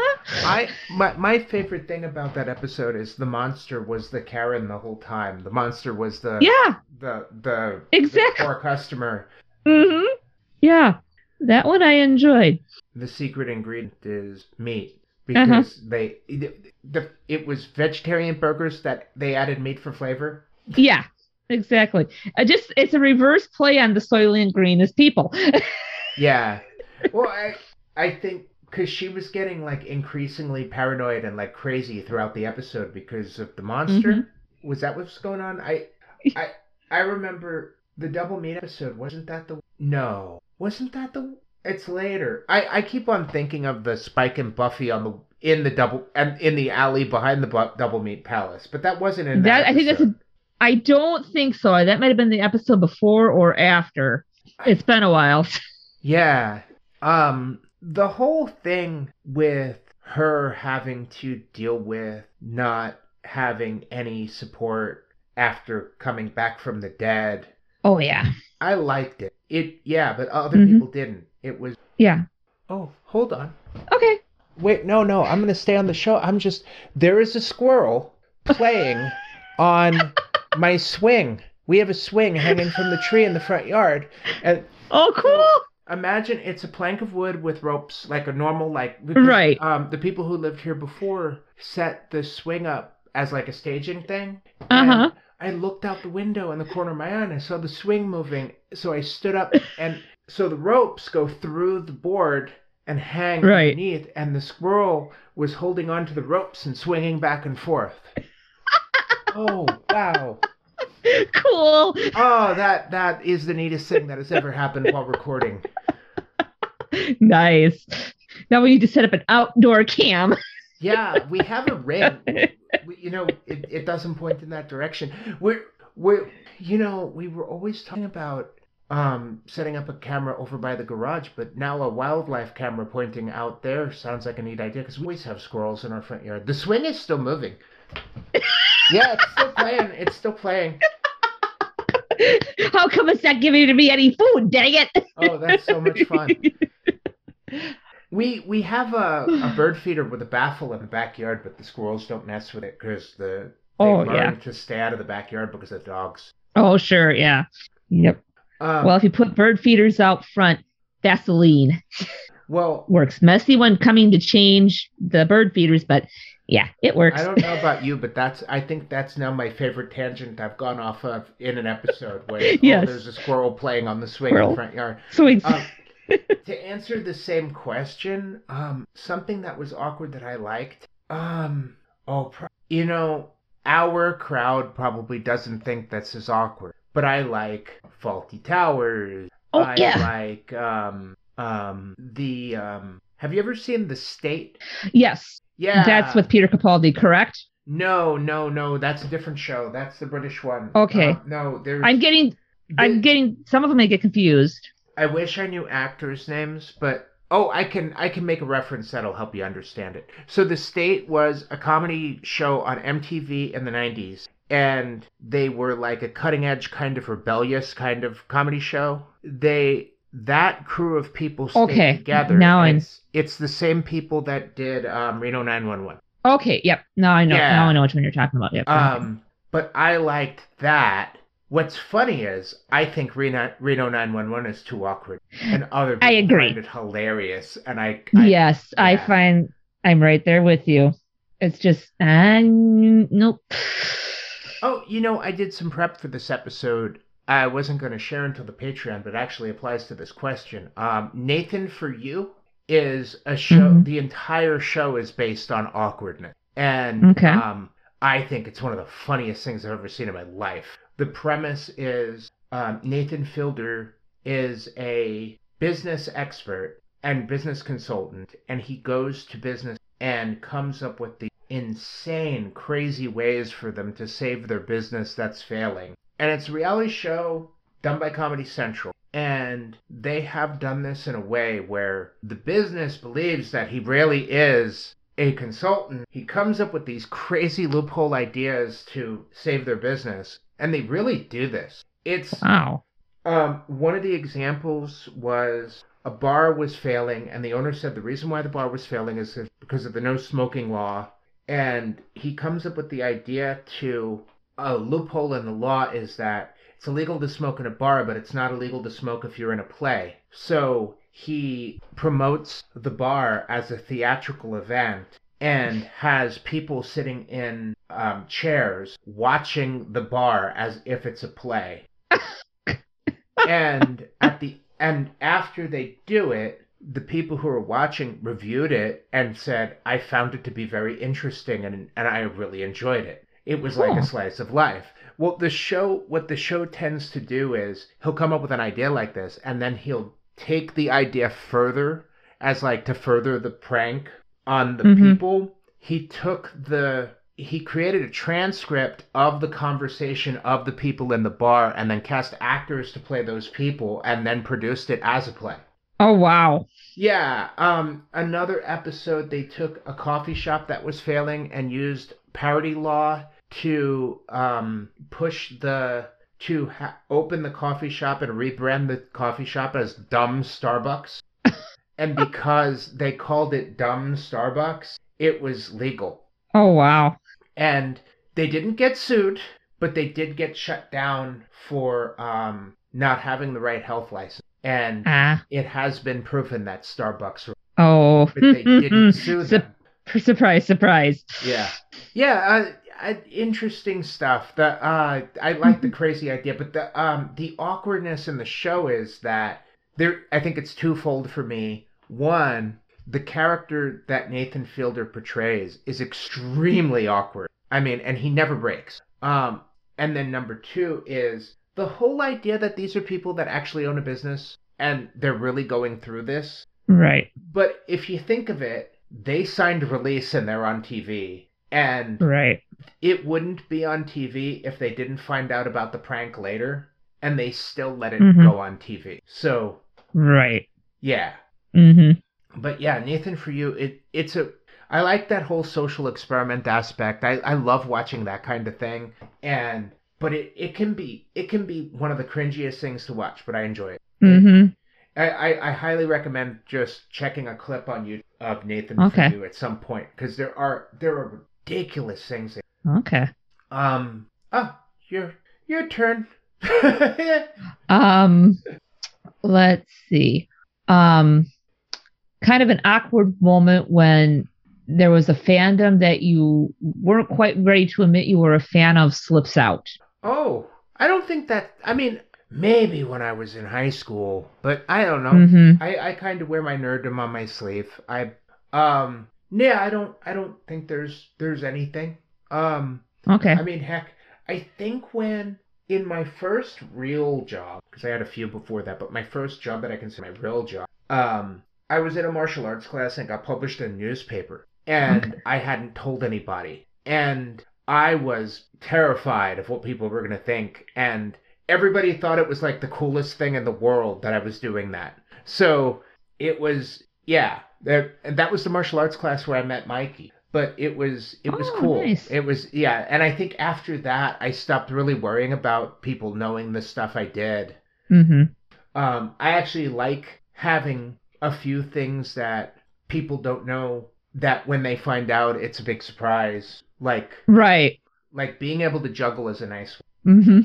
I my my favorite thing about that episode is the monster was the Karen the whole time. The monster was the Yeah. the the, Exactly. the poor customer. Mm-hmm. Yeah. That one I enjoyed. The secret ingredient is meat Uh-huh. because they the, the it was vegetarian burgers that they added meat for flavor. Yeah. Exactly. I just it's a reverse play on the Soylent Green as people. Yeah. Well, I I think because she was getting like increasingly paranoid and like crazy throughout the episode because of the monster. Mhm. Was that what's going on? I I I remember the double meat episode. Wasn't that the no? Wasn't that the? It's later. I I keep on thinking of the Spike and Buffy on the in the double and in the alley behind the bu- double meat palace, but that wasn't in that. That I think that's a. I don't think so. That might have been the episode before or after. It's been a while. Yeah. Um the whole thing with her having to deal with not having any support after coming back from the dead. Oh yeah. I liked it. It yeah, but other Mhm. people didn't. It was Yeah. Oh, hold on. Okay. Wait, no, no. I'm going to stay on the show. I'm just there is a squirrel playing on my swing. We have a swing hanging from the tree in the front yard and Oh cool. Imagine it's a plank of wood with ropes like a normal like because, Right. um the people who lived here before set the swing up as like a staging thing. Uh huh. I looked out the window in the corner of my eye and I saw the swing moving. So I stood up and so the ropes go through the board and hang Right. underneath, and the squirrel was holding onto the ropes and swinging back and forth. oh wow! Cool. Oh, that that is the neatest thing that has ever happened while recording. Nice. Now we need to set up an outdoor cam. Yeah, we have a ring. We, you know, it, it doesn't point in that direction. We're we're you know we were always talking about um setting up a camera over by the garage, but now a wildlife camera pointing out there sounds like a neat idea because we always have squirrels in our front yard. The swing is still moving. Yeah, it's still playing. It's still playing. How come it's not giving me any food? Dang it! Oh, that's so much fun. We we have a, a bird feeder with a baffle in the backyard, but the squirrels don't mess with it because the they Oh, learned yeah. to stay out of the backyard because of dogs. Oh, sure, yeah. Yep. Um, Well, if you put bird feeders out front, Vaseline well, works. Messy when coming to change the bird feeders, but yeah, it works. I don't know about you, but that's I think that's now my favorite tangent I've gone off of in an episode where oh, Yes. there's a squirrel playing on the swing in the front yard. Swings. Um, to answer the same question, um, something that was awkward that I liked, um, oh, pro- you know, our crowd probably doesn't think this is awkward, but I like Fawlty Towers. Oh, I yeah. like um um the um. Have you ever seen The State? yes, Yeah, that's with Peter Capaldi, correct? No, no, no. That's a different show. That's the British one. Okay. Um, no, there's. I'm getting, I'm getting. Some of them may get confused. I wish I knew actors' names, but oh, I can I can make a reference that'll help you understand it. So The State was a comedy show on MTV in the 90s and they were like a cutting edge kind of rebellious kind of comedy show. They that crew of people stayed Okay, together. now I'm- it's, it's the same people that did um, Reno 911. Okay, yep. Now I know. Yeah. Now I know which one you're talking about. Yep. Um, but I liked that. What's funny is I think Reno, Reno 911 is too awkward, and other people I agree. find it hilarious. And I, I yes, I find I'm right there with you. It's just, uh, nope. oh, you know, I did some prep for this episode. I wasn't going to share until the Patreon, but it actually applies to this question. Um, Nathan for you is a show. Mhm. The entire show is based on awkwardness, and Okay. um, I think it's one of the funniest things I've ever seen in my life. The premise is um, Nathan Fielder is a business expert and business consultant, and he goes to business and comes up with the insane, crazy ways for them to save their business that's failing. And it's a reality show done by Comedy Central. And they have done this in a way where the business believes that he really is a consultant. He comes up with these crazy loophole ideas to save their business. And they really do this. It's Wow. um, one of the examples was a bar was failing, and the owner said the reason why the bar was failing is because of the no smoking law. And he comes up with the idea to a loophole in the law is that it's illegal to smoke in a bar, but it's not illegal to smoke if you're in a play. So he promotes the bar as a theatrical event and has people sitting in um, chairs watching the bar as if it's a play and at the and after they do it the people who are watching reviewed it and said i found it to be very interesting and and i really enjoyed it it was like a slice of life well the show what the show tends to do is he'll come up with an idea like this and then he'll take the idea further as like to further the prank on the Mhm. people he took the he created a transcript of the conversation of the people in the bar and then cast actors to play those people and then produced it as a play. Oh wow. Yeah, um another episode they took a coffee shop that was failing and used parody law to um push the to ha- open the coffee shop and rebrand the coffee shop as Dumb Starbucks. and because they called it Dumb Starbucks, it was legal Oh wow. and they didn't get sued, but they did get shut down for um, not having the right health license. And Ah. it has been proven that Starbucks, Oh. but they didn't sue them. surprise, surprise. Yeah, yeah. Uh, uh, interesting stuff. The uh, I like the crazy idea, but the um, the awkwardness in the show is that there. I think it's twofold for me. One, the character that Nathan Fielder portrays is extremely awkward. I mean, and he never breaks. Um, and then number two is the whole idea that these are people that actually own a business and they're really going through this. Right. But if you think of it, they signed a release and they're on TV. And Right. it wouldn't be on TV if they didn't find out about the prank later and they still let it Mhm. go on TV. So, Right. yeah. Mm-hmm. But yeah, Nathan for you, it it's a I like that whole social experiment aspect. I, I love watching that kind of thing. And but it, it can be it can be one of the cringiest things to watch, but I enjoy it. Mm-hmm. I, I, I highly recommend just checking a clip on you of Nathan Okay. for you at some point because there are there are ridiculous things. Okay. Um. Oh, your your turn. Um, let's see. Um, kind of an awkward moment when there was a fandom that you weren't quite ready to admit you were a fan of slips out. oh, I don't think that. I mean, maybe when I was in high school, but I don't know. Mm-hmm. I, I kind of wear my nerddom on my sleeve. I um yeah, I don't I don't think there's there's anything. Um Okay. I mean heck, I think when in my first real job, because I had a few before that, but my first job that I consider my real job, um, I was in a martial arts class and got published in a newspaper. And Okay. I hadn't told anybody. And I was terrified of what people were gonna think. And everybody thought it was like the coolest thing in the world that I was doing that. So it was yeah, that and that was the martial arts class where I met Mikey. But it was it was Oh, cool. nice. It was yeah, and I think after that I stopped really worrying about people knowing the stuff I did. Mm-hmm. Um, I actually like having a few things that people don't know that when they find out it's a big surprise. Like Right. like being able to juggle is a nice one. Mm-hmm.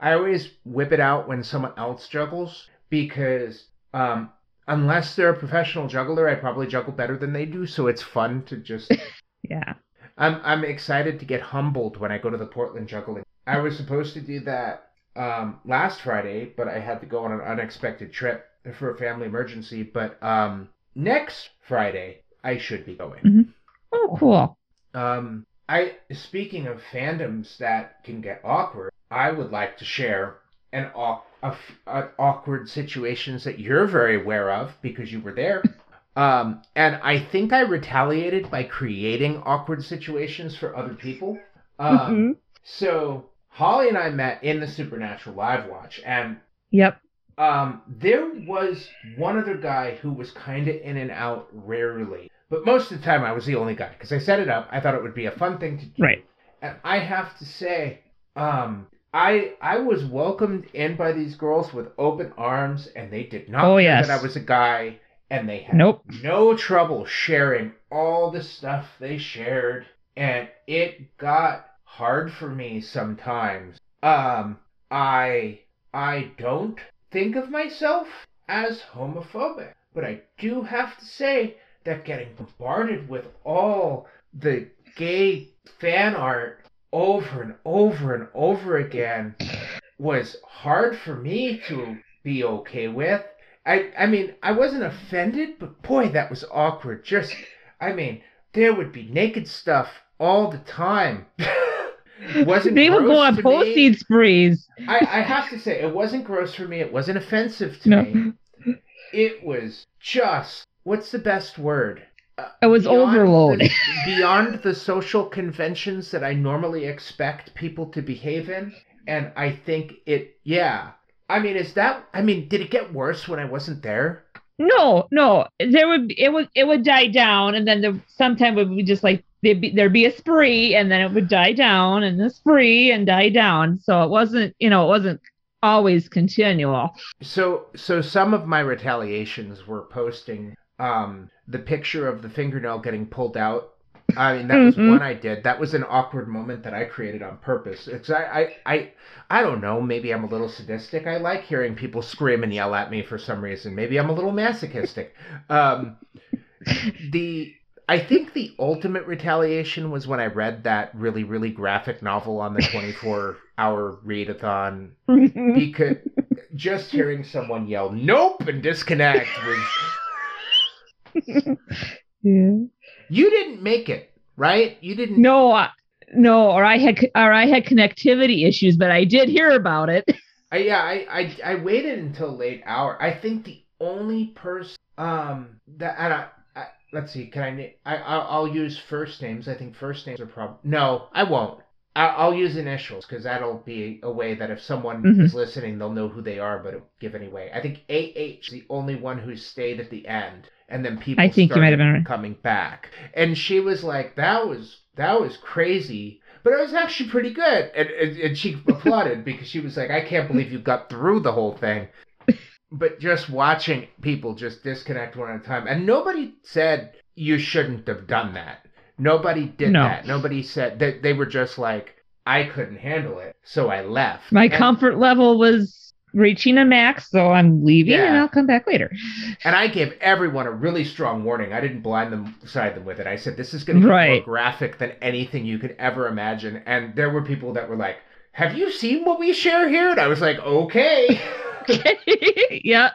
I always whip it out when someone else juggles because um, unless they're a professional juggler, I probably juggle better than they do. So it's fun to just. Yeah. I'm I'm excited to get humbled when I go to the Portland juggling. I was supposed to do that um, last Friday, but I had to go on an unexpected trip for a family emergency. But um, next Friday, I should be going. Oh, cool. Um, I speaking of fandoms that can get awkward, I would like to share an, aw- a f- a awkward situations that you're very aware of because you were there. Um, and I think I retaliated by creating awkward situations for other people. Um, Mhm. so Holly and I met in the Supernatural Live Watch, and Yep. um, there was one other guy who was kind of in and out rarely, but most of the time I was the only guy because I set it up. I thought it would be a fun thing to do, Right. and I have to say, um, I I was welcomed in by these girls with open arms, and they did not Oh, yes. that I was a guy, and they had Nope. no trouble sharing all the stuff they shared, and it got hard for me sometimes. Um, I I don't think of myself as homophobic, but I do have to say that getting bombarded with all the gay fan art over and over and over again was hard for me to be okay with. I I mean, I wasn't offended, but boy, that was awkward. Just I mean, there would be naked stuff all the time. wasn't they would go on posting sprees. I, I have to say, it wasn't gross for me. It wasn't offensive to No. me. It was just what's the best word? Uh, It was overload. the- beyond the social conventions that I normally expect people to behave in, and I think it. Yeah, I mean, is that? I mean, did it get worse when I wasn't there? No, no. There would it would it would die down, and then there sometime it would be just like there'd be there'd be a spree, and then it would die down, and a spree, and die down. So it wasn't you know it wasn't always continual. So, so some of my retaliations were posting um the picture of the fingernail getting pulled out. I mean, that was Mhm. one I did. That was an awkward moment that I created on purpose. It's I, I, I, I don't know. Maybe I'm a little sadistic. I like hearing people scream and yell at me for some reason. Maybe I'm a little masochistic. Um, the I think the ultimate retaliation was when I read that really, really graphic novel on the 24 hour readathon because just hearing someone yell "Nope" and disconnect was. yeah. You didn't make it, right? You didn't. No, I, no, or I had or I had connectivity issues, but I did hear about it. I, yeah, I, I I waited until late hour. I think the only person um that and I, I let's see, can I I I'll, use first names. I think first names are probably no, I won't. I, I'll use initials because that'll be a way that if someone Mhm. is listening, they'll know who they are, but it'll give any way. I think AH is the only one who stayed at the end, and then people I think you might have been right. coming back, and she was like, "That was that was crazy." But it was actually pretty good. And, and, and she applauded because she was like, I can't believe you got through the whole thing. But just watching people just disconnect one at a time. And nobody said you shouldn't have done that. Nobody did No. that. Nobody said that they were just like, I couldn't handle it. So I left. My And- comfort level was reaching a max, so I'm leaving and I'll come back later. And I gave everyone a really strong warning. I didn't blind them side them with it. I said this is going to be more graphic than anything you could ever imagine. And there were people that were like, "Have you seen what we share here?" And I was like, "Okay." yeah.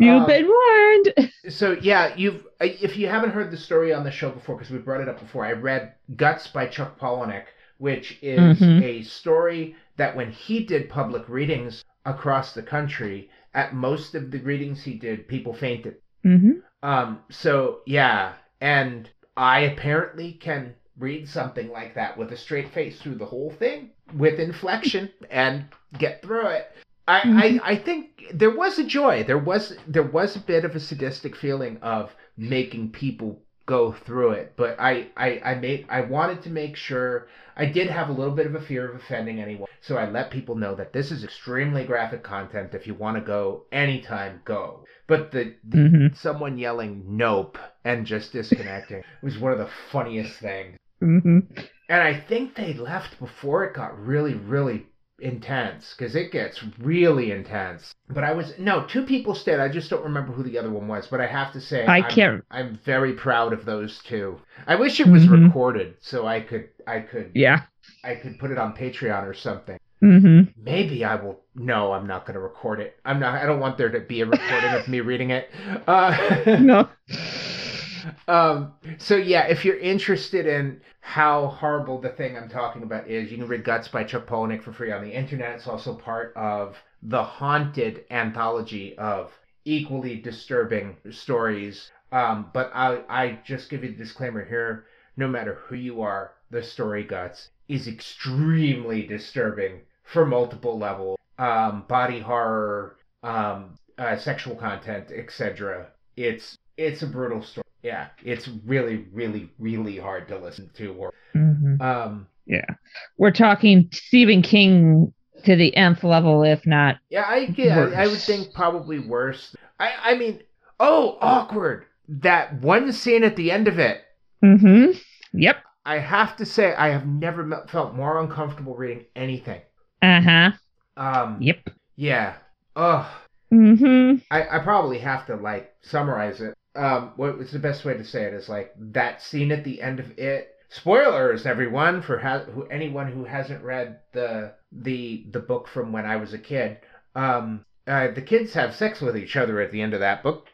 You've Um, been warned. so yeah, you've if you haven't heard the story on the show before because we brought it up before, I read Guts by Chuck Palahniuk, which is Mhm. a story that when he did public readings across the country, at most of the readings he did, people fainted. hmm Um, so yeah, and I apparently can read something like that with a straight face through the whole thing with inflection and get through it. I, Mhm. I I think there was a joy. There was there was a bit of a sadistic feeling of making people go through it, but I I I made I wanted to make sure I did have a little bit of a fear of offending anyone, so I let people know that this is extremely graphic content. If you want to go anytime, go. But the, the hmm someone yelling nope and just disconnecting was one of the funniest things. hmm And I think they left before it got really, really intense because it gets really intense. But I was no two people stayed. I just don't remember who the other one was. But I have to say, I I'm- can't- I'm very proud of those two. I wish it was Mhm. recorded so I could, I could, Yeah. I could put it on Patreon or something. hmm Maybe I will. No, I'm not going to record it. I'm not. I don't want there to be a recording of me reading it. Uh, No. um, so yeah, if you're interested in how horrible the thing I'm talking about is, you can read Guts by Chuck Palahniuk for free on the internet. It's also part of the Haunted anthology of equally disturbing stories. Um, but I, I just give you the disclaimer here: no matter who you are, the story Guts is extremely disturbing for multiple levels. Um, body horror, um, uh, sexual content, etc. It's it's a brutal story. Yeah, it's really, really, really hard to listen to. Or, hmm um, Yeah. We're talking Stephen King to the nth level, if not. yeah, I yeah, I would think probably worse. I I mean, oh, awkward. That one scene at the end of it. Mm hmm Yep. I have to say, I have never felt more uncomfortable reading anything. Uh huh. Um, Yep. yeah. Ugh. Mm hmm I, I probably have to like summarize it. Um, what was the best way to say it is like that scene at the end of it. Spoilers, everyone, for ha- who, anyone who hasn't read the the the book from when I was a kid. Um, uh, the kids have sex with each other at the end of that book.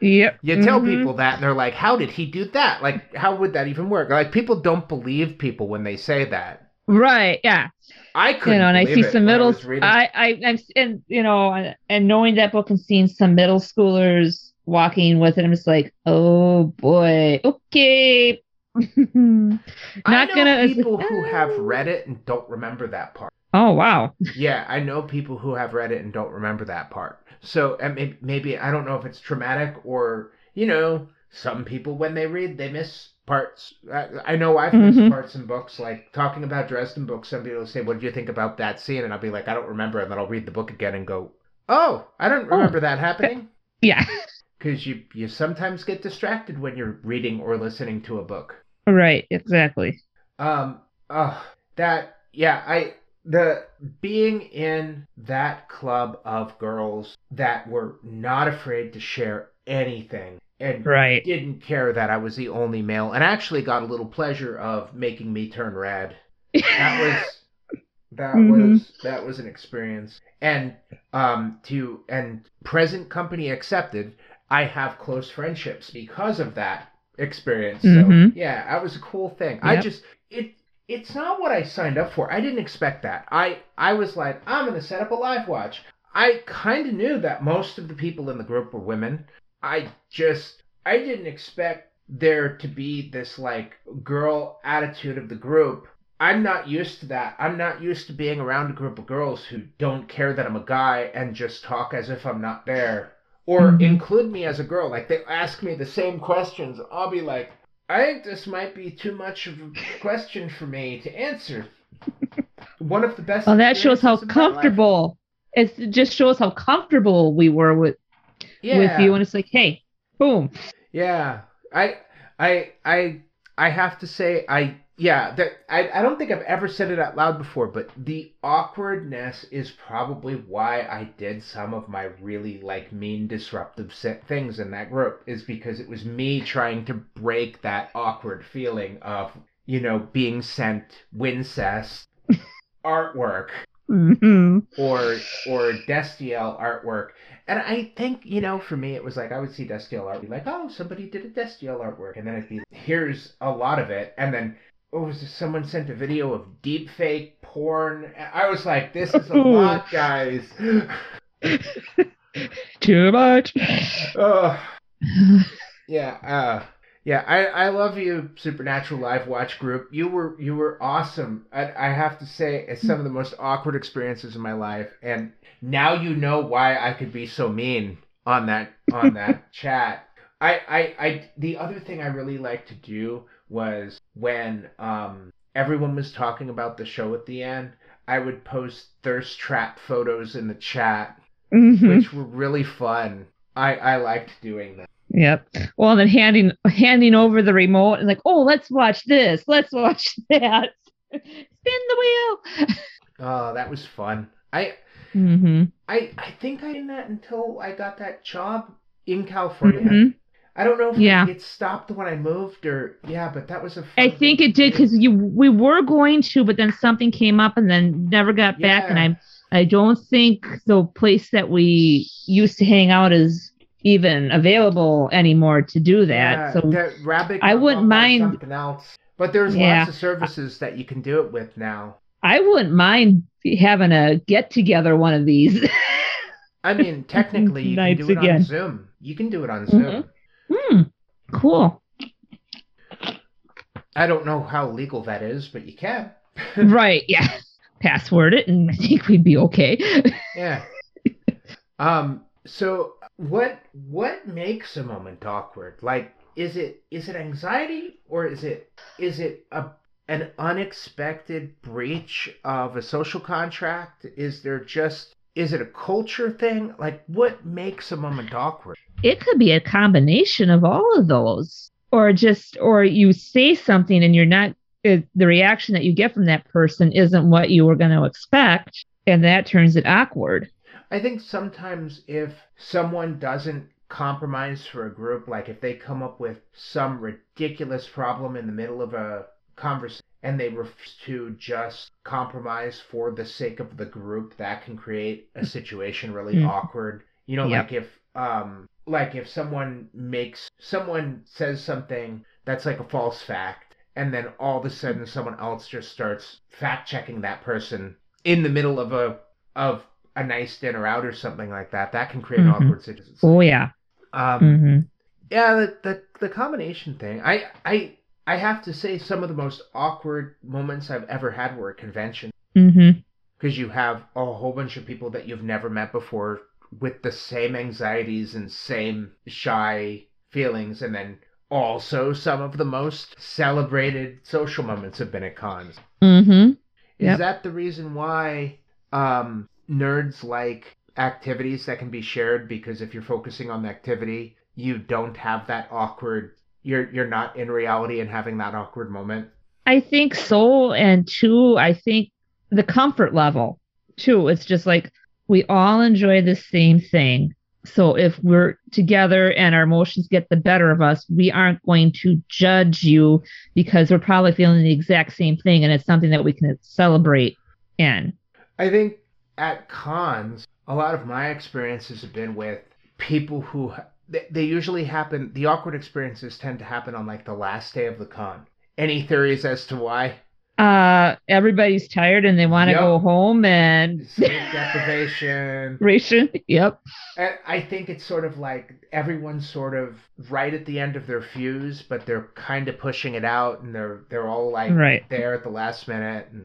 Yep. You tell Mhm. people that, and they're like, "How did he do that? Like, how would that even work?" Like, people don't believe people when they say that. Right. Yeah. I couldn't. you know, and I see some middle. was. I, I, I'm, and you know, and- and knowing that book and seeing some middle schoolers walking with it, I'm just like, oh boy, okay. Not I know gonna. it's like, people who have read it and don't remember that part. Oh wow. Yeah, I know people who have read it and don't remember that part. So and may- maybe I don't know if it's traumatic or you know some people when they read they miss parts. I, I know I've missed Mhm. parts in books like talking about Dresden books. Some people will say, "What did you think about that scene?" And I'll be like, "I don't remember," and then I'll read the book again and go, "Oh, I don't Oh. remember that happening." Yeah. Because you you sometimes get distracted when you're reading or listening to a book. Right. Exactly. Um, oh, that, yeah, I, the, being in that club of girls that were not afraid to share anything and Right. didn't care that I was the only male and actually got a little pleasure of making me turn red. That was that Mhm. was that was an experience. And um to and present company accepted, I have close friendships because of that experience. So Mhm. yeah, that was a cool thing. I just it it's not what I signed up for. I didn't expect that. I I was like, I'm gonna set up a live watch. I kind of knew that most of the people in the group were women. I just I didn't expect there to be this like girl attitude of the group. I'm not used to that. I'm not used to being around a group of girls who don't care that I'm a guy and just talk as if I'm not there. Or Mhm. include me as a girl. Like they ask me the same questions. I'll be like, I think this might be too much of a question for me to answer. One of the best. Well, that shows how experiences of my life. comfortable. It just shows how comfortable we were with yeah. with you, and it's like, hey, boom. Yeah, I, I, I, I have to say, I, yeah, that I, I don't think I've ever said it out loud before, but the awkwardness is probably why I did some of my really like mean, disruptive things in that group. Is because it was me trying to break that awkward feeling of you know being sent Wincest artwork hmm or or Destiel artwork. And I think, you know, for me it was like I would see Destiel art be like, oh, somebody did a Destiel artwork. And then it'd be here's a lot of it. And then oh, was this someone sent a video of deep fake porn? I was like, this is a lot, guys. Too much. Yeah, uh yeah, I, I love you, Supernatural Live Watch Group. You were you were awesome. I, I have to say, it's some of the most awkward experiences in my life, and now you know why I could be so mean on that on that chat. I, I I the other thing I really liked to do was when um everyone was talking about the show at the end, I would post thirst trap photos in the chat, Mhm. which were really fun. I I liked doing that. Yep. Well, and then handing handing over the remote and like, oh, let's watch this. Let's watch that. Spin the wheel. Oh, that was fun. I hmm I I think I did that until I got that job in California. hmm I don't know if Yeah. it stopped when I moved or yeah, but that was a. I think it did because you we were going to, but then something came up and then never got back. And I'm I don't think the place that we used to hang out is even available anymore to do that. Yeah, so that rabbit. I wouldn't mind- something else. But there's Yeah. lots of services that you can do it with now. I wouldn't mind having a get together one of these. I mean, technically, you can do it on. Zoom. You can do it on Zoom. Mhm. Hmm. Cool. I don't know how legal that is, but you can. right. Yeah. Password it, and I think we'd be okay. Yeah. um. So what what makes a moment awkward? Like, is it is it anxiety or is it is it a an unexpected breach of a social contract? Is there just is it a culture thing? Like, what makes a moment awkward? It could be a combination of all of those or just or you say something and you're not it, the reaction that you get from that person isn't what you were going to expect and that turns it awkward I think sometimes if someone doesn't compromise for a group, like if they come up with some ridiculous problem in the middle of a conversation and they refuse to just compromise for the sake of the group, that can create a situation really Mm. awkward. You know, Yep. like if um like if someone makes someone says something that's like a false fact and then all of a sudden someone else just starts fact checking that person in the middle of a of a nice dinner out or something like that that can create an Mhm. awkward situation oh yeah. Um hmm yeah the, the the combination thing i i i have to say some of the most awkward moments i've ever had were at convention. Because you have a whole bunch of people that you've never met before with the same anxieties and same shy feelings and then also some of the most celebrated social moments have been at cons hmm is that the reason why um, nerds like activities that can be shared? Because if you're focusing on the activity, you don't have that awkward. You're you're not in reality and having that awkward moment. i think so and two i think the comfort level too it's just like we all enjoy the same thing So if we're together and our emotions get the better of us, we aren't going to judge you because we're probably feeling the exact same thing and it's something that we can celebrate in. I think at cons, a lot of my experiences have been with people who they, they usually happen. The awkward experiences tend to happen on like the last day of the con. Any theories as to why? Uh everybody's tired and they want to Yep. go home and Sleep deprivation. ration. Yep. And I think it's sort of like everyone's sort of right at the end of their fuse, but they're kind of pushing it out, and they're they're all like Right. there at the last minute. and...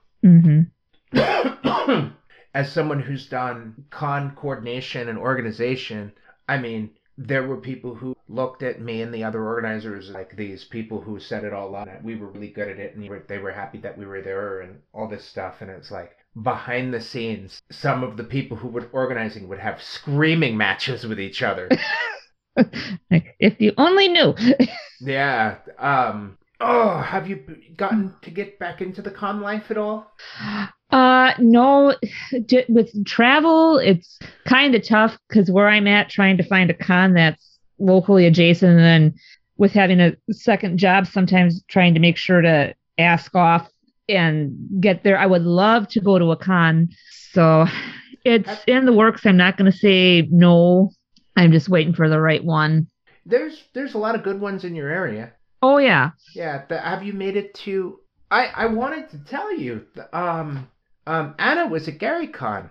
mm-hmm. As someone who's done con coordination and organization, I mean, there were people who looked at me and the other organizers like these people who set it all up. We were really good at it, and they were happy that we were there and all this stuff. And it's like behind the scenes, some of the people who were organizing would have screaming matches with each other. If you only knew. yeah. Um. Oh, have you gotten to get back into the con life at all? Uh, no, d- with travel, it's kind of tough because where I'm at, trying to find a con that's locally adjacent, and then with having a second job, sometimes trying to make sure to ask off and get there. I would love to go to a con, so it's in the works. I'm not going to say no. I'm just waiting for the right one. There's there's a lot of good ones in your area. Oh yeah, Yeah, the, have you made it to? I I wanted to tell you, um, um, Anna was at Gary GaryCon.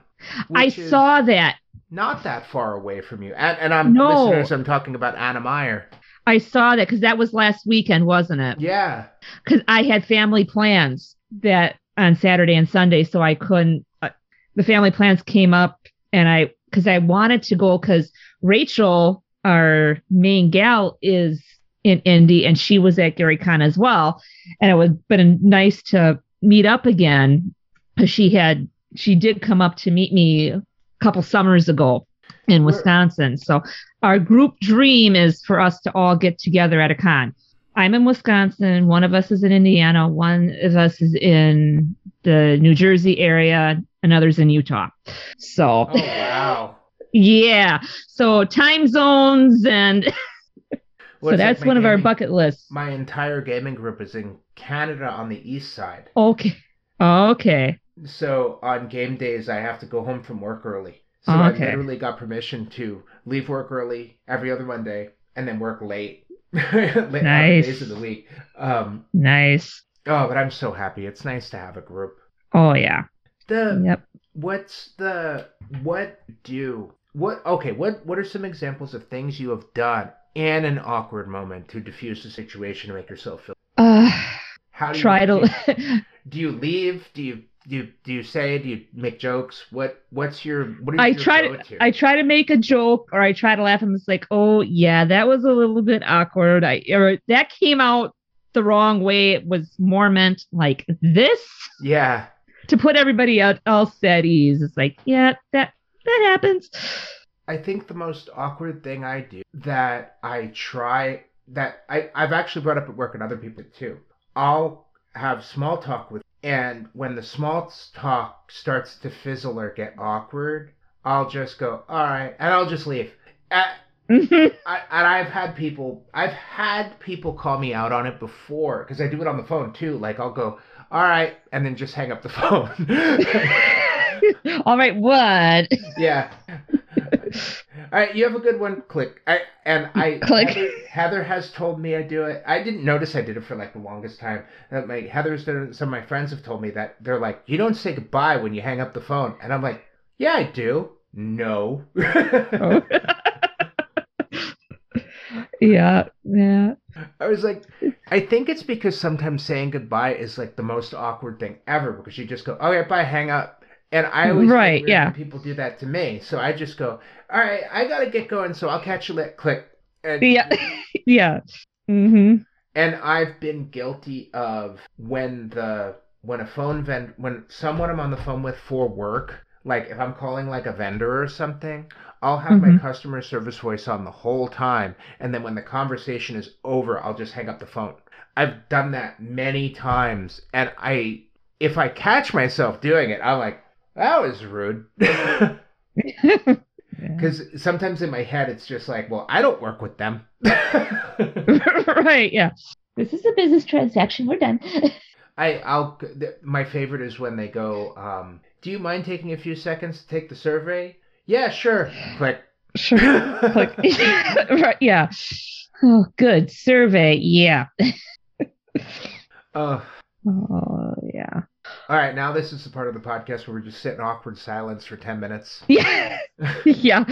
I saw that. not that far away from you, and and I'm No. listeners. I'm talking about Anna Meyer. I saw that because that was last weekend, wasn't it? Yeah, because I had family plans that on Saturday and Sunday, so I couldn't. Uh, the family plans came up, and I because I wanted to go because Rachel, our main gal, is in Indy, and she was at Gary Con as well, and it would have been nice to meet up again she had she did come up to meet me a couple summers ago in Wisconsin. So our group dream is for us to all get together at a con. I'm in Wisconsin. One of us is in Indiana. One of us is in the New Jersey area. Another's in Utah. So, Oh wow. yeah. So time zones and so like that's one of our bucket lists. My entire gaming group is in Canada on the east side. Okay. Okay. So on game days, I have to go home from work early. So Oh, I literally got permission to leave work early every other Monday and then work late. late Nice. days of the week. Um, Nice. oh, but I'm so happy. It's nice to have a group. Oh yeah. The Yep. what's the what do what okay what what are some examples of things you have done in an awkward moment to diffuse the situation to make yourself feel how do you try to do you leave do you do you, do you say do you make jokes what what's your what I your try to go-to? I try to make a joke or I try to laugh and it's like, oh yeah, that was a little bit awkward. I or that came out the wrong way. It was more meant like this yeah to put everybody out else at ease. It's like, yeah, that that happens. I think the most awkward thing I do that I try that I, I've actually brought up at work and other people too. I'll have small talk with and when the small talk starts to fizzle or get awkward, I'll just go, all right, and I'll just leave. I, and I've had people, I've had people call me out on it before because I do it on the phone too. Like I'll go, all right, and then just hang up the phone. All right, what? yeah. All right, you have a good one. Click. I and I Click. Heather, Heather has told me I do it. I didn't notice I did it for like the longest time. That my Heather's done. Some of my friends have told me that they're like, you don't say goodbye when you hang up the phone, and I'm like, yeah, I do. No. Oh. yeah, yeah. I was like, I think it's because sometimes saying goodbye is like the most awkward thing ever because you just go, okay, bye, hang up. And I always Right, yeah. people do that to me. So I just go, all right, I gotta get going, so I'll catch you later. Click. And, Yeah. yeah. hmm and I've been guilty of when the when a phone vend when someone I'm on the phone with for work, like if I'm calling like a vendor or something, I'll have my Mhm. customer service voice on the whole time, and then when the conversation is over, I'll just hang up the phone. I've done that many times, and I if I catch myself doing it, I'm like, that was rude. yeah. Because sometimes in my head, it's just like, well, I don't work with them. right, yeah. This is a business transaction. We're done. I, I'll. th- My favorite is when they go. Um, Do you mind taking a few seconds to take the survey? Yeah, sure. Click. sure. Like, right, yeah. Oh, good. Survey. Yeah. Oh. Oh, yeah. All right, now this is the part of the podcast where we're just sit in awkward silence for ten minutes. Yeah. yeah.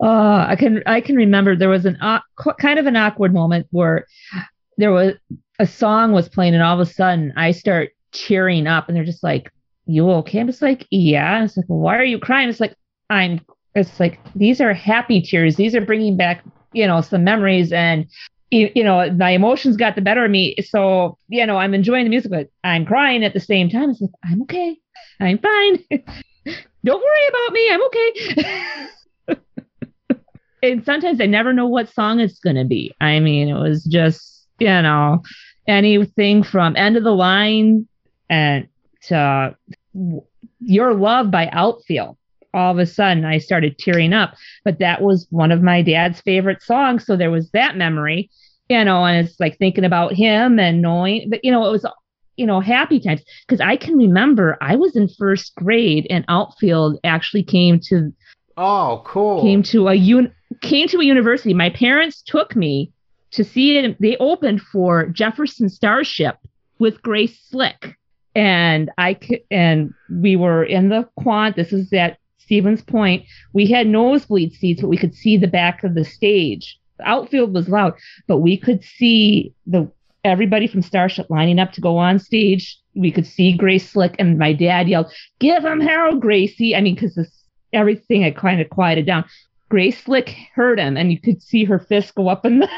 Uh, I can I can remember there was an qu- kind of an awkward moment where there was a song was playing and all of a sudden I start tearing up and they're just like, "You okay?" I'm just like, "Yeah." And it's like, well, "Why are you crying?" It's like, "I'm." It's like these are happy tears. These are bringing back you know some memories and you, you know my emotions got the better of me. So you know I'm enjoying the music, but I'm crying at the same time. It's like I'm okay. I'm fine. Don't worry about me. I'm okay. and sometimes I never know what song it's going to be. I mean, it was just, you know, anything from End of the Line and to Your Love by Outfield. All of a sudden, I started tearing up. But that was one of my dad's favorite songs. So there was that memory, you know, and it's like thinking about him and knowing, but, you know, it was you know, happy times. Because I can remember I was in first grade and Outfield actually came to Oh, cool. came to a un- came to a university. My parents took me to see it. They opened for Jefferson Starship with Grace Slick, and I and we were in the quant. This is at Stevens Point. We had nosebleed seats, but we could see the back of the stage. The outfield was loud, but we could see the everybody from Starship lining up to go on stage. We could see Grace Slick, and my dad yelled, "Give him Harold Gracie!" I mean, because everything had kind of quieted down. Grace Slick heard him, and you could see her fist go up in the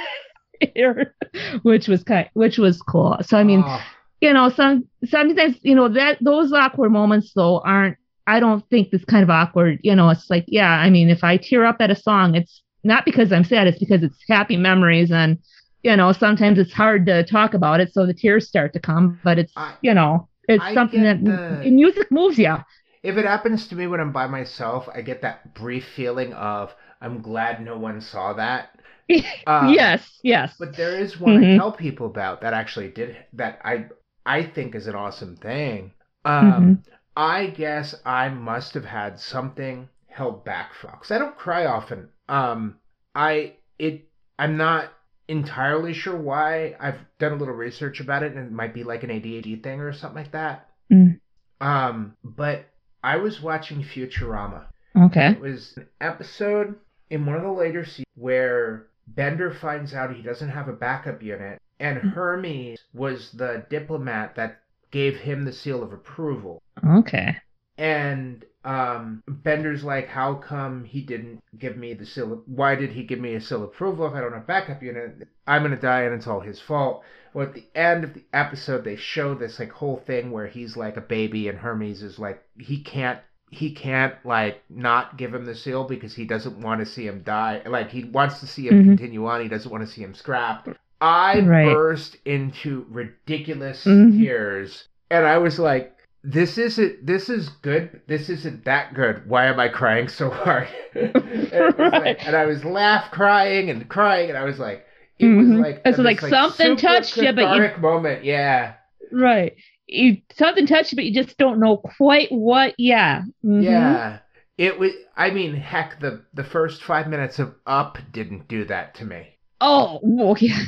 air, which was kind, which was cool. So I mean, Oh, you know, some sometimes you know that those awkward moments though aren't. I don't think this kind of awkward. You know, it's like yeah. I mean, if I tear up at a song, it's not because I'm sad. It's because it's happy memories, and you know, sometimes it's hard to talk about it, so the tears start to come. But it's I- you know, it's I something that the- music moves you. if it happens to me when I'm by myself, I get that brief feeling of I'm glad no one saw that. Um, yes, yes. But there is one I Mhm. tell people about that actually did that I I think is an awesome thing. Um, Mhm. I guess I must have had something held back from because I don't cry often. Um, I it I'm not entirely sure why. I've done a little research about it, and it might be like an ADHD thing or something like that. Mm. Um, but I was watching Futurama. Okay. It was an episode in one of the later seasons where Bender finds out he doesn't have a backup unit, and Hermes was the diplomat that gave him the seal of approval. Okay. And um, Bender's like, "How come he didn't give me the seal? Why did he give me a seal approval if I don't have backup unit? I'm gonna die, and it's all his fault." Well, at the end of the episode, they show this like whole thing where he's like a baby, and Hermes is like, he can't, he can't like not give him the seal because he doesn't want to see him die. Like he wants to see him Mhm. continue on. He doesn't want to see him scrapped. I Right. burst into ridiculous Mhm. tears, and I was like this isn't this is good this isn't that good why am i crying so hard and, Right. like- and i was laugh crying and crying and i was like it was Mhm. like It's this, like something touched you, but you- moment yeah Right. You something touched you, but you just don't know quite what. Yeah. Mhm. yeah it was i mean heck the the first five minutes of up didn't do that to me Oh, well, yeah.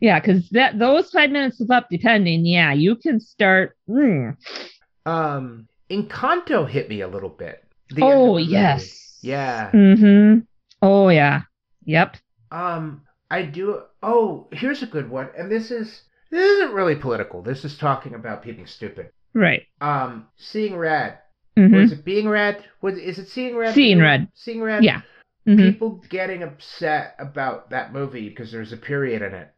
Yeah, because that those five minutes of up, depending, yeah, you can start. mm. um encanto hit me a little bit The end of Oh yes. yeah Mm-hmm. Oh yeah. Yep. Um, I do. Oh, here's a good one, and this is this isn't really political. This is talking about people being stupid. Right. Um, seeing red. Mm-hmm. Was it being red? Was is it seeing red? Seeing Red. Seeing red. Yeah. Mhm. People getting upset about that movie because there's a period in it.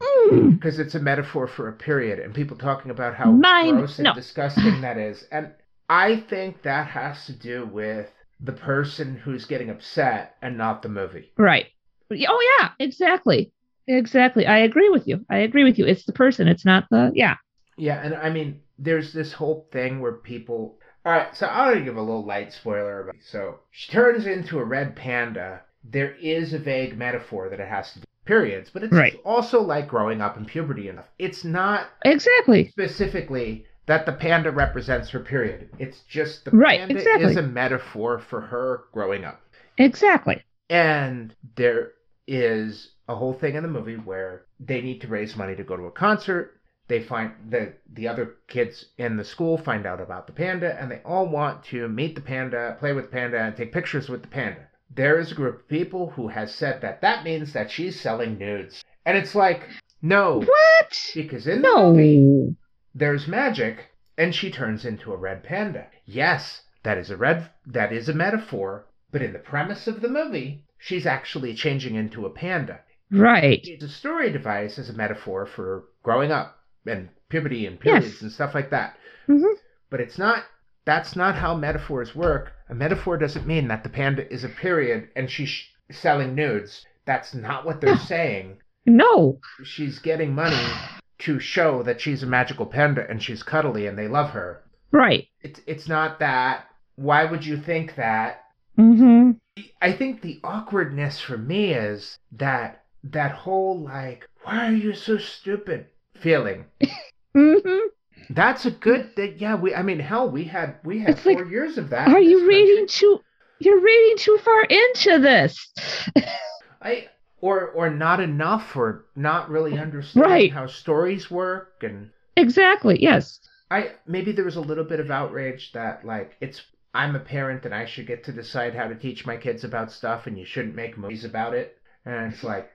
Mm. Because it's a metaphor for a period, and people talking about how gross and no. disgusting that is. And I think that has to do with the person who's getting upset and not the movie. Right. Oh yeah. Exactly. Exactly. I agree with you. I agree with you. It's the person. It's not the. Yeah. Yeah, and I mean, there's this whole thing where people, All right, so I'm going to give a little light spoiler. About, so she turns into a red panda. There is a vague metaphor that it has to do with periods, but it's Right. also like growing up in puberty enough. It's not Exactly. specifically that the panda represents her period. It's just the Right, panda exactly. is a metaphor for her growing up. Exactly. And there is a whole thing in the movie where they need to raise money to go to a concert. They find the the other kids in the school find out about the panda and they all want to meet the panda, play with the panda and take pictures with the panda. There is a group of people who has said that that means that she's selling nudes. And it's like, no, What? because in the movie there's magic and she turns into a red panda. Yes, that is a red that is a metaphor, but in the premise of the movie, she's actually changing into a panda. Right. It's a story device as a metaphor for growing up and puberty and periods Yes. and stuff like that. hmm But it's not that's not how metaphors work. A metaphor doesn't mean that the panda is a period and she's sh- selling nudes. That's not what they're saying. No. She's getting money to show that she's a magical panda and she's cuddly and they love her. Right. It's it's not that. Why would you think that? hmm I think the awkwardness for me is that that whole like, why are you so stupid feeling. hmm That's a good that yeah, we I mean hell, we had we had It's like, four years of that. Are you reading too? You're reading too far into this. I or or not enough or not really understanding Right. how stories work and Exactly. Yes. I maybe there was a little bit of outrage that like it's I'm a parent and I should get to decide how to teach my kids about stuff and you shouldn't make movies about it. And it's like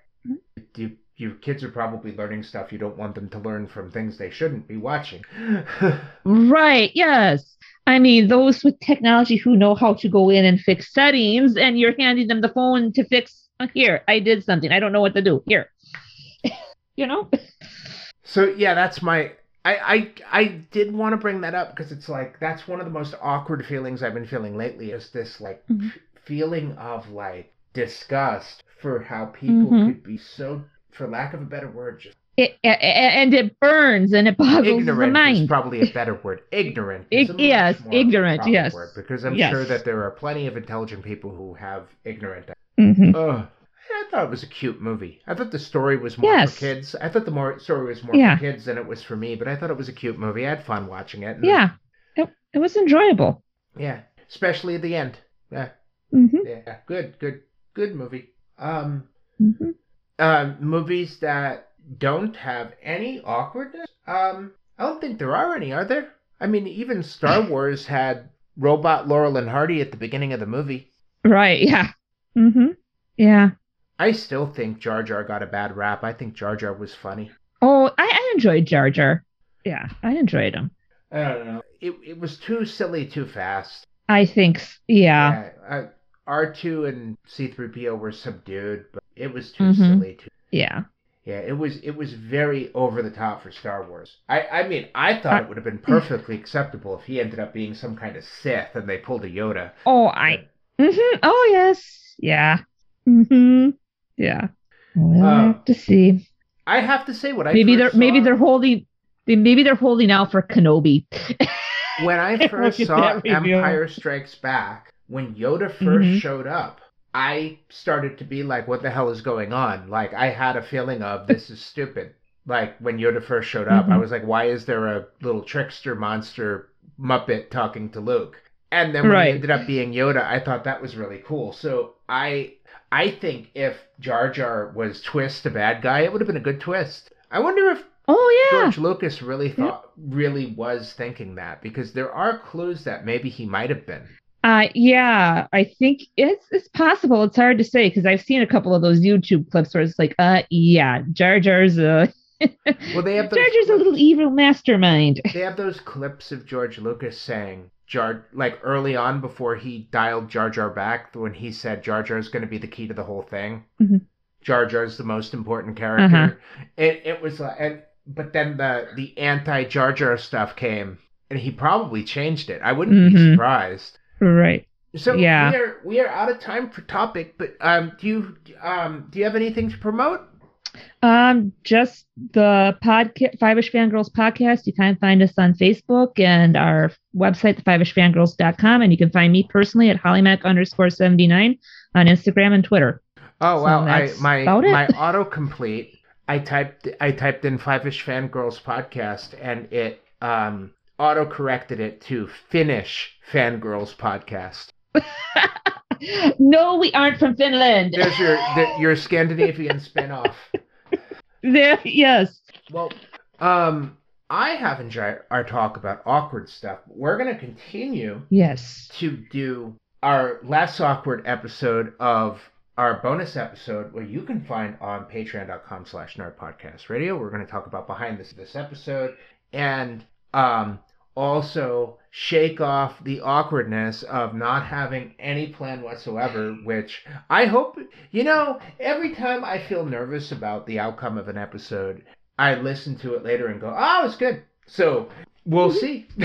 you, your kids are probably learning stuff you don't want them to learn from things they shouldn't be watching. Right. Yes. I mean, those with technology who know how to go in and fix settings, and you're handing them the phone to fix. "Oh, Here, I did something. I don't know what to do. Here. you know? so yeah, that's my I, I I did want to bring that up because it's like that's one of the most awkward feelings I've been feeling lately is this like Mhm. f- feeling of like disgust for how people Mhm. could be so for lack of a better word just It, and it burns and it boggles the ignorant is mind. probably a better word. Ignorant. Ig- is a much yes, ignorant, yes. Word because I'm Yes. sure that there are plenty of intelligent people who have ignorant. Mhm. Ugh. I thought it was a cute movie. I thought the story was more Yes. for kids. I thought the more story was more Yeah. for kids than it was for me, but I thought it was a cute movie. I had fun watching it. Yeah. It, it was enjoyable. Yeah. Especially at the end. Yeah. hmm Yeah. Good, good, good movie. Um hmm um, movies that don't have any awkwardness. Um, I don't think there are any, are there? I mean, even Star Wars had robot Laurel and Hardy at the beginning of the movie. Right. Yeah. hmm Yeah. I still think Jar Jar got a bad rap. I think Jar Jar was funny. Oh, I, I enjoyed Jar Jar. Yeah, I enjoyed him. I don't know. It it was too silly, too fast. I think, yeah. uh, R two and C three PO were subdued, but it was too Mhm. silly. Too. Yeah. Yeah, it was it was very over the top for Star Wars. I I mean, I thought it would have been perfectly acceptable if he ended up being some kind of Sith and they pulled a Yoda. Oh, I. Mm-hmm. Oh, yes. Yeah. Mm-hmm. Yeah. We'll Uh, have to see. I have to say, what I Maybe they're maybe they're holding. They, maybe they're holding out for Kenobi. when I first saw. Empire Strikes Back, when Yoda 1st Mhm. showed up, I started to be like, "What the hell is going on?" Like I had a feeling of this is stupid. Like when Yoda first showed up, I Mhm. was like, "Why is there a little trickster monster Muppet talking to Luke?" And then when Right. he ended up being Yoda, I thought that was really cool. So I I think if Jar Jar was Twist a bad guy, it would have been a good twist. I wonder if Oh yeah. George Lucas really thought really was thinking that because there are clues that maybe he might have been. Uh, yeah, I think it's it's possible. It's hard to say because I've seen a couple of those YouTube clips where it's like, uh, yeah, Jar Jar's a Well, they have those Jar Jar's a little evil mastermind. They have those clips of George Lucas saying Jar like early on before he dialed Jar Jar back when he said Jar Jar is going to be the key to the whole thing. Mhm. Jar Jar's the most important character. Uh-huh. It it was like and but then the the anti Jar Jar stuff came and he probably changed it. I wouldn't be Mhm. surprised. Right. So Yeah. we are we are out of time for topic, but um, do you um do you have anything to promote? Um, just the podcast, Five-ish Fangirls podcast. You can find us on Facebook and our website, thefiveishfangirls.com. And you can find me personally at hollymac underscore 79 on Instagram and Twitter. Oh So wow! I my my autocomplete. I typed I typed in Five Ish Fangirls podcast and it um auto corrected it to Finnish Fangirls podcast. no, we aren't from Finland. There's your the, your Scandinavian spinoff. There, yes. Well, um, I have enjoyed our talk about awkward stuff. We're gonna continue Yes. to do our less awkward episode of our bonus episode where you can find on patreon.com slash nerd podcast radio we're going to talk about behind this this episode and um also shake off the awkwardness of not having any plan whatsoever which i hope you know every time i feel nervous about the outcome of an episode i listen to it later and go oh it's good so we'll see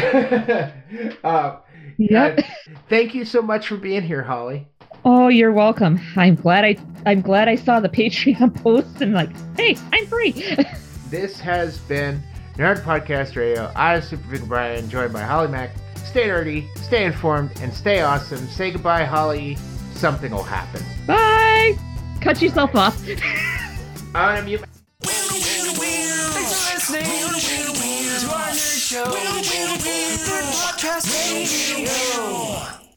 uh, Yep. thank you so much for being here, Holly. Oh, you're welcome. I'm glad I I'm glad I saw the Patreon post and like, hey, I'm free. This has been Nerd Podcast Radio. I am Super Big Brian, joined by Holly Mack. Stay nerdy, stay informed, and stay awesome. Say goodbye, Holly. Something will happen. Bye. Cut yourself off. I'm gonna mute my- Thanks for listening to our nerd show. Nerd Podcast Radio.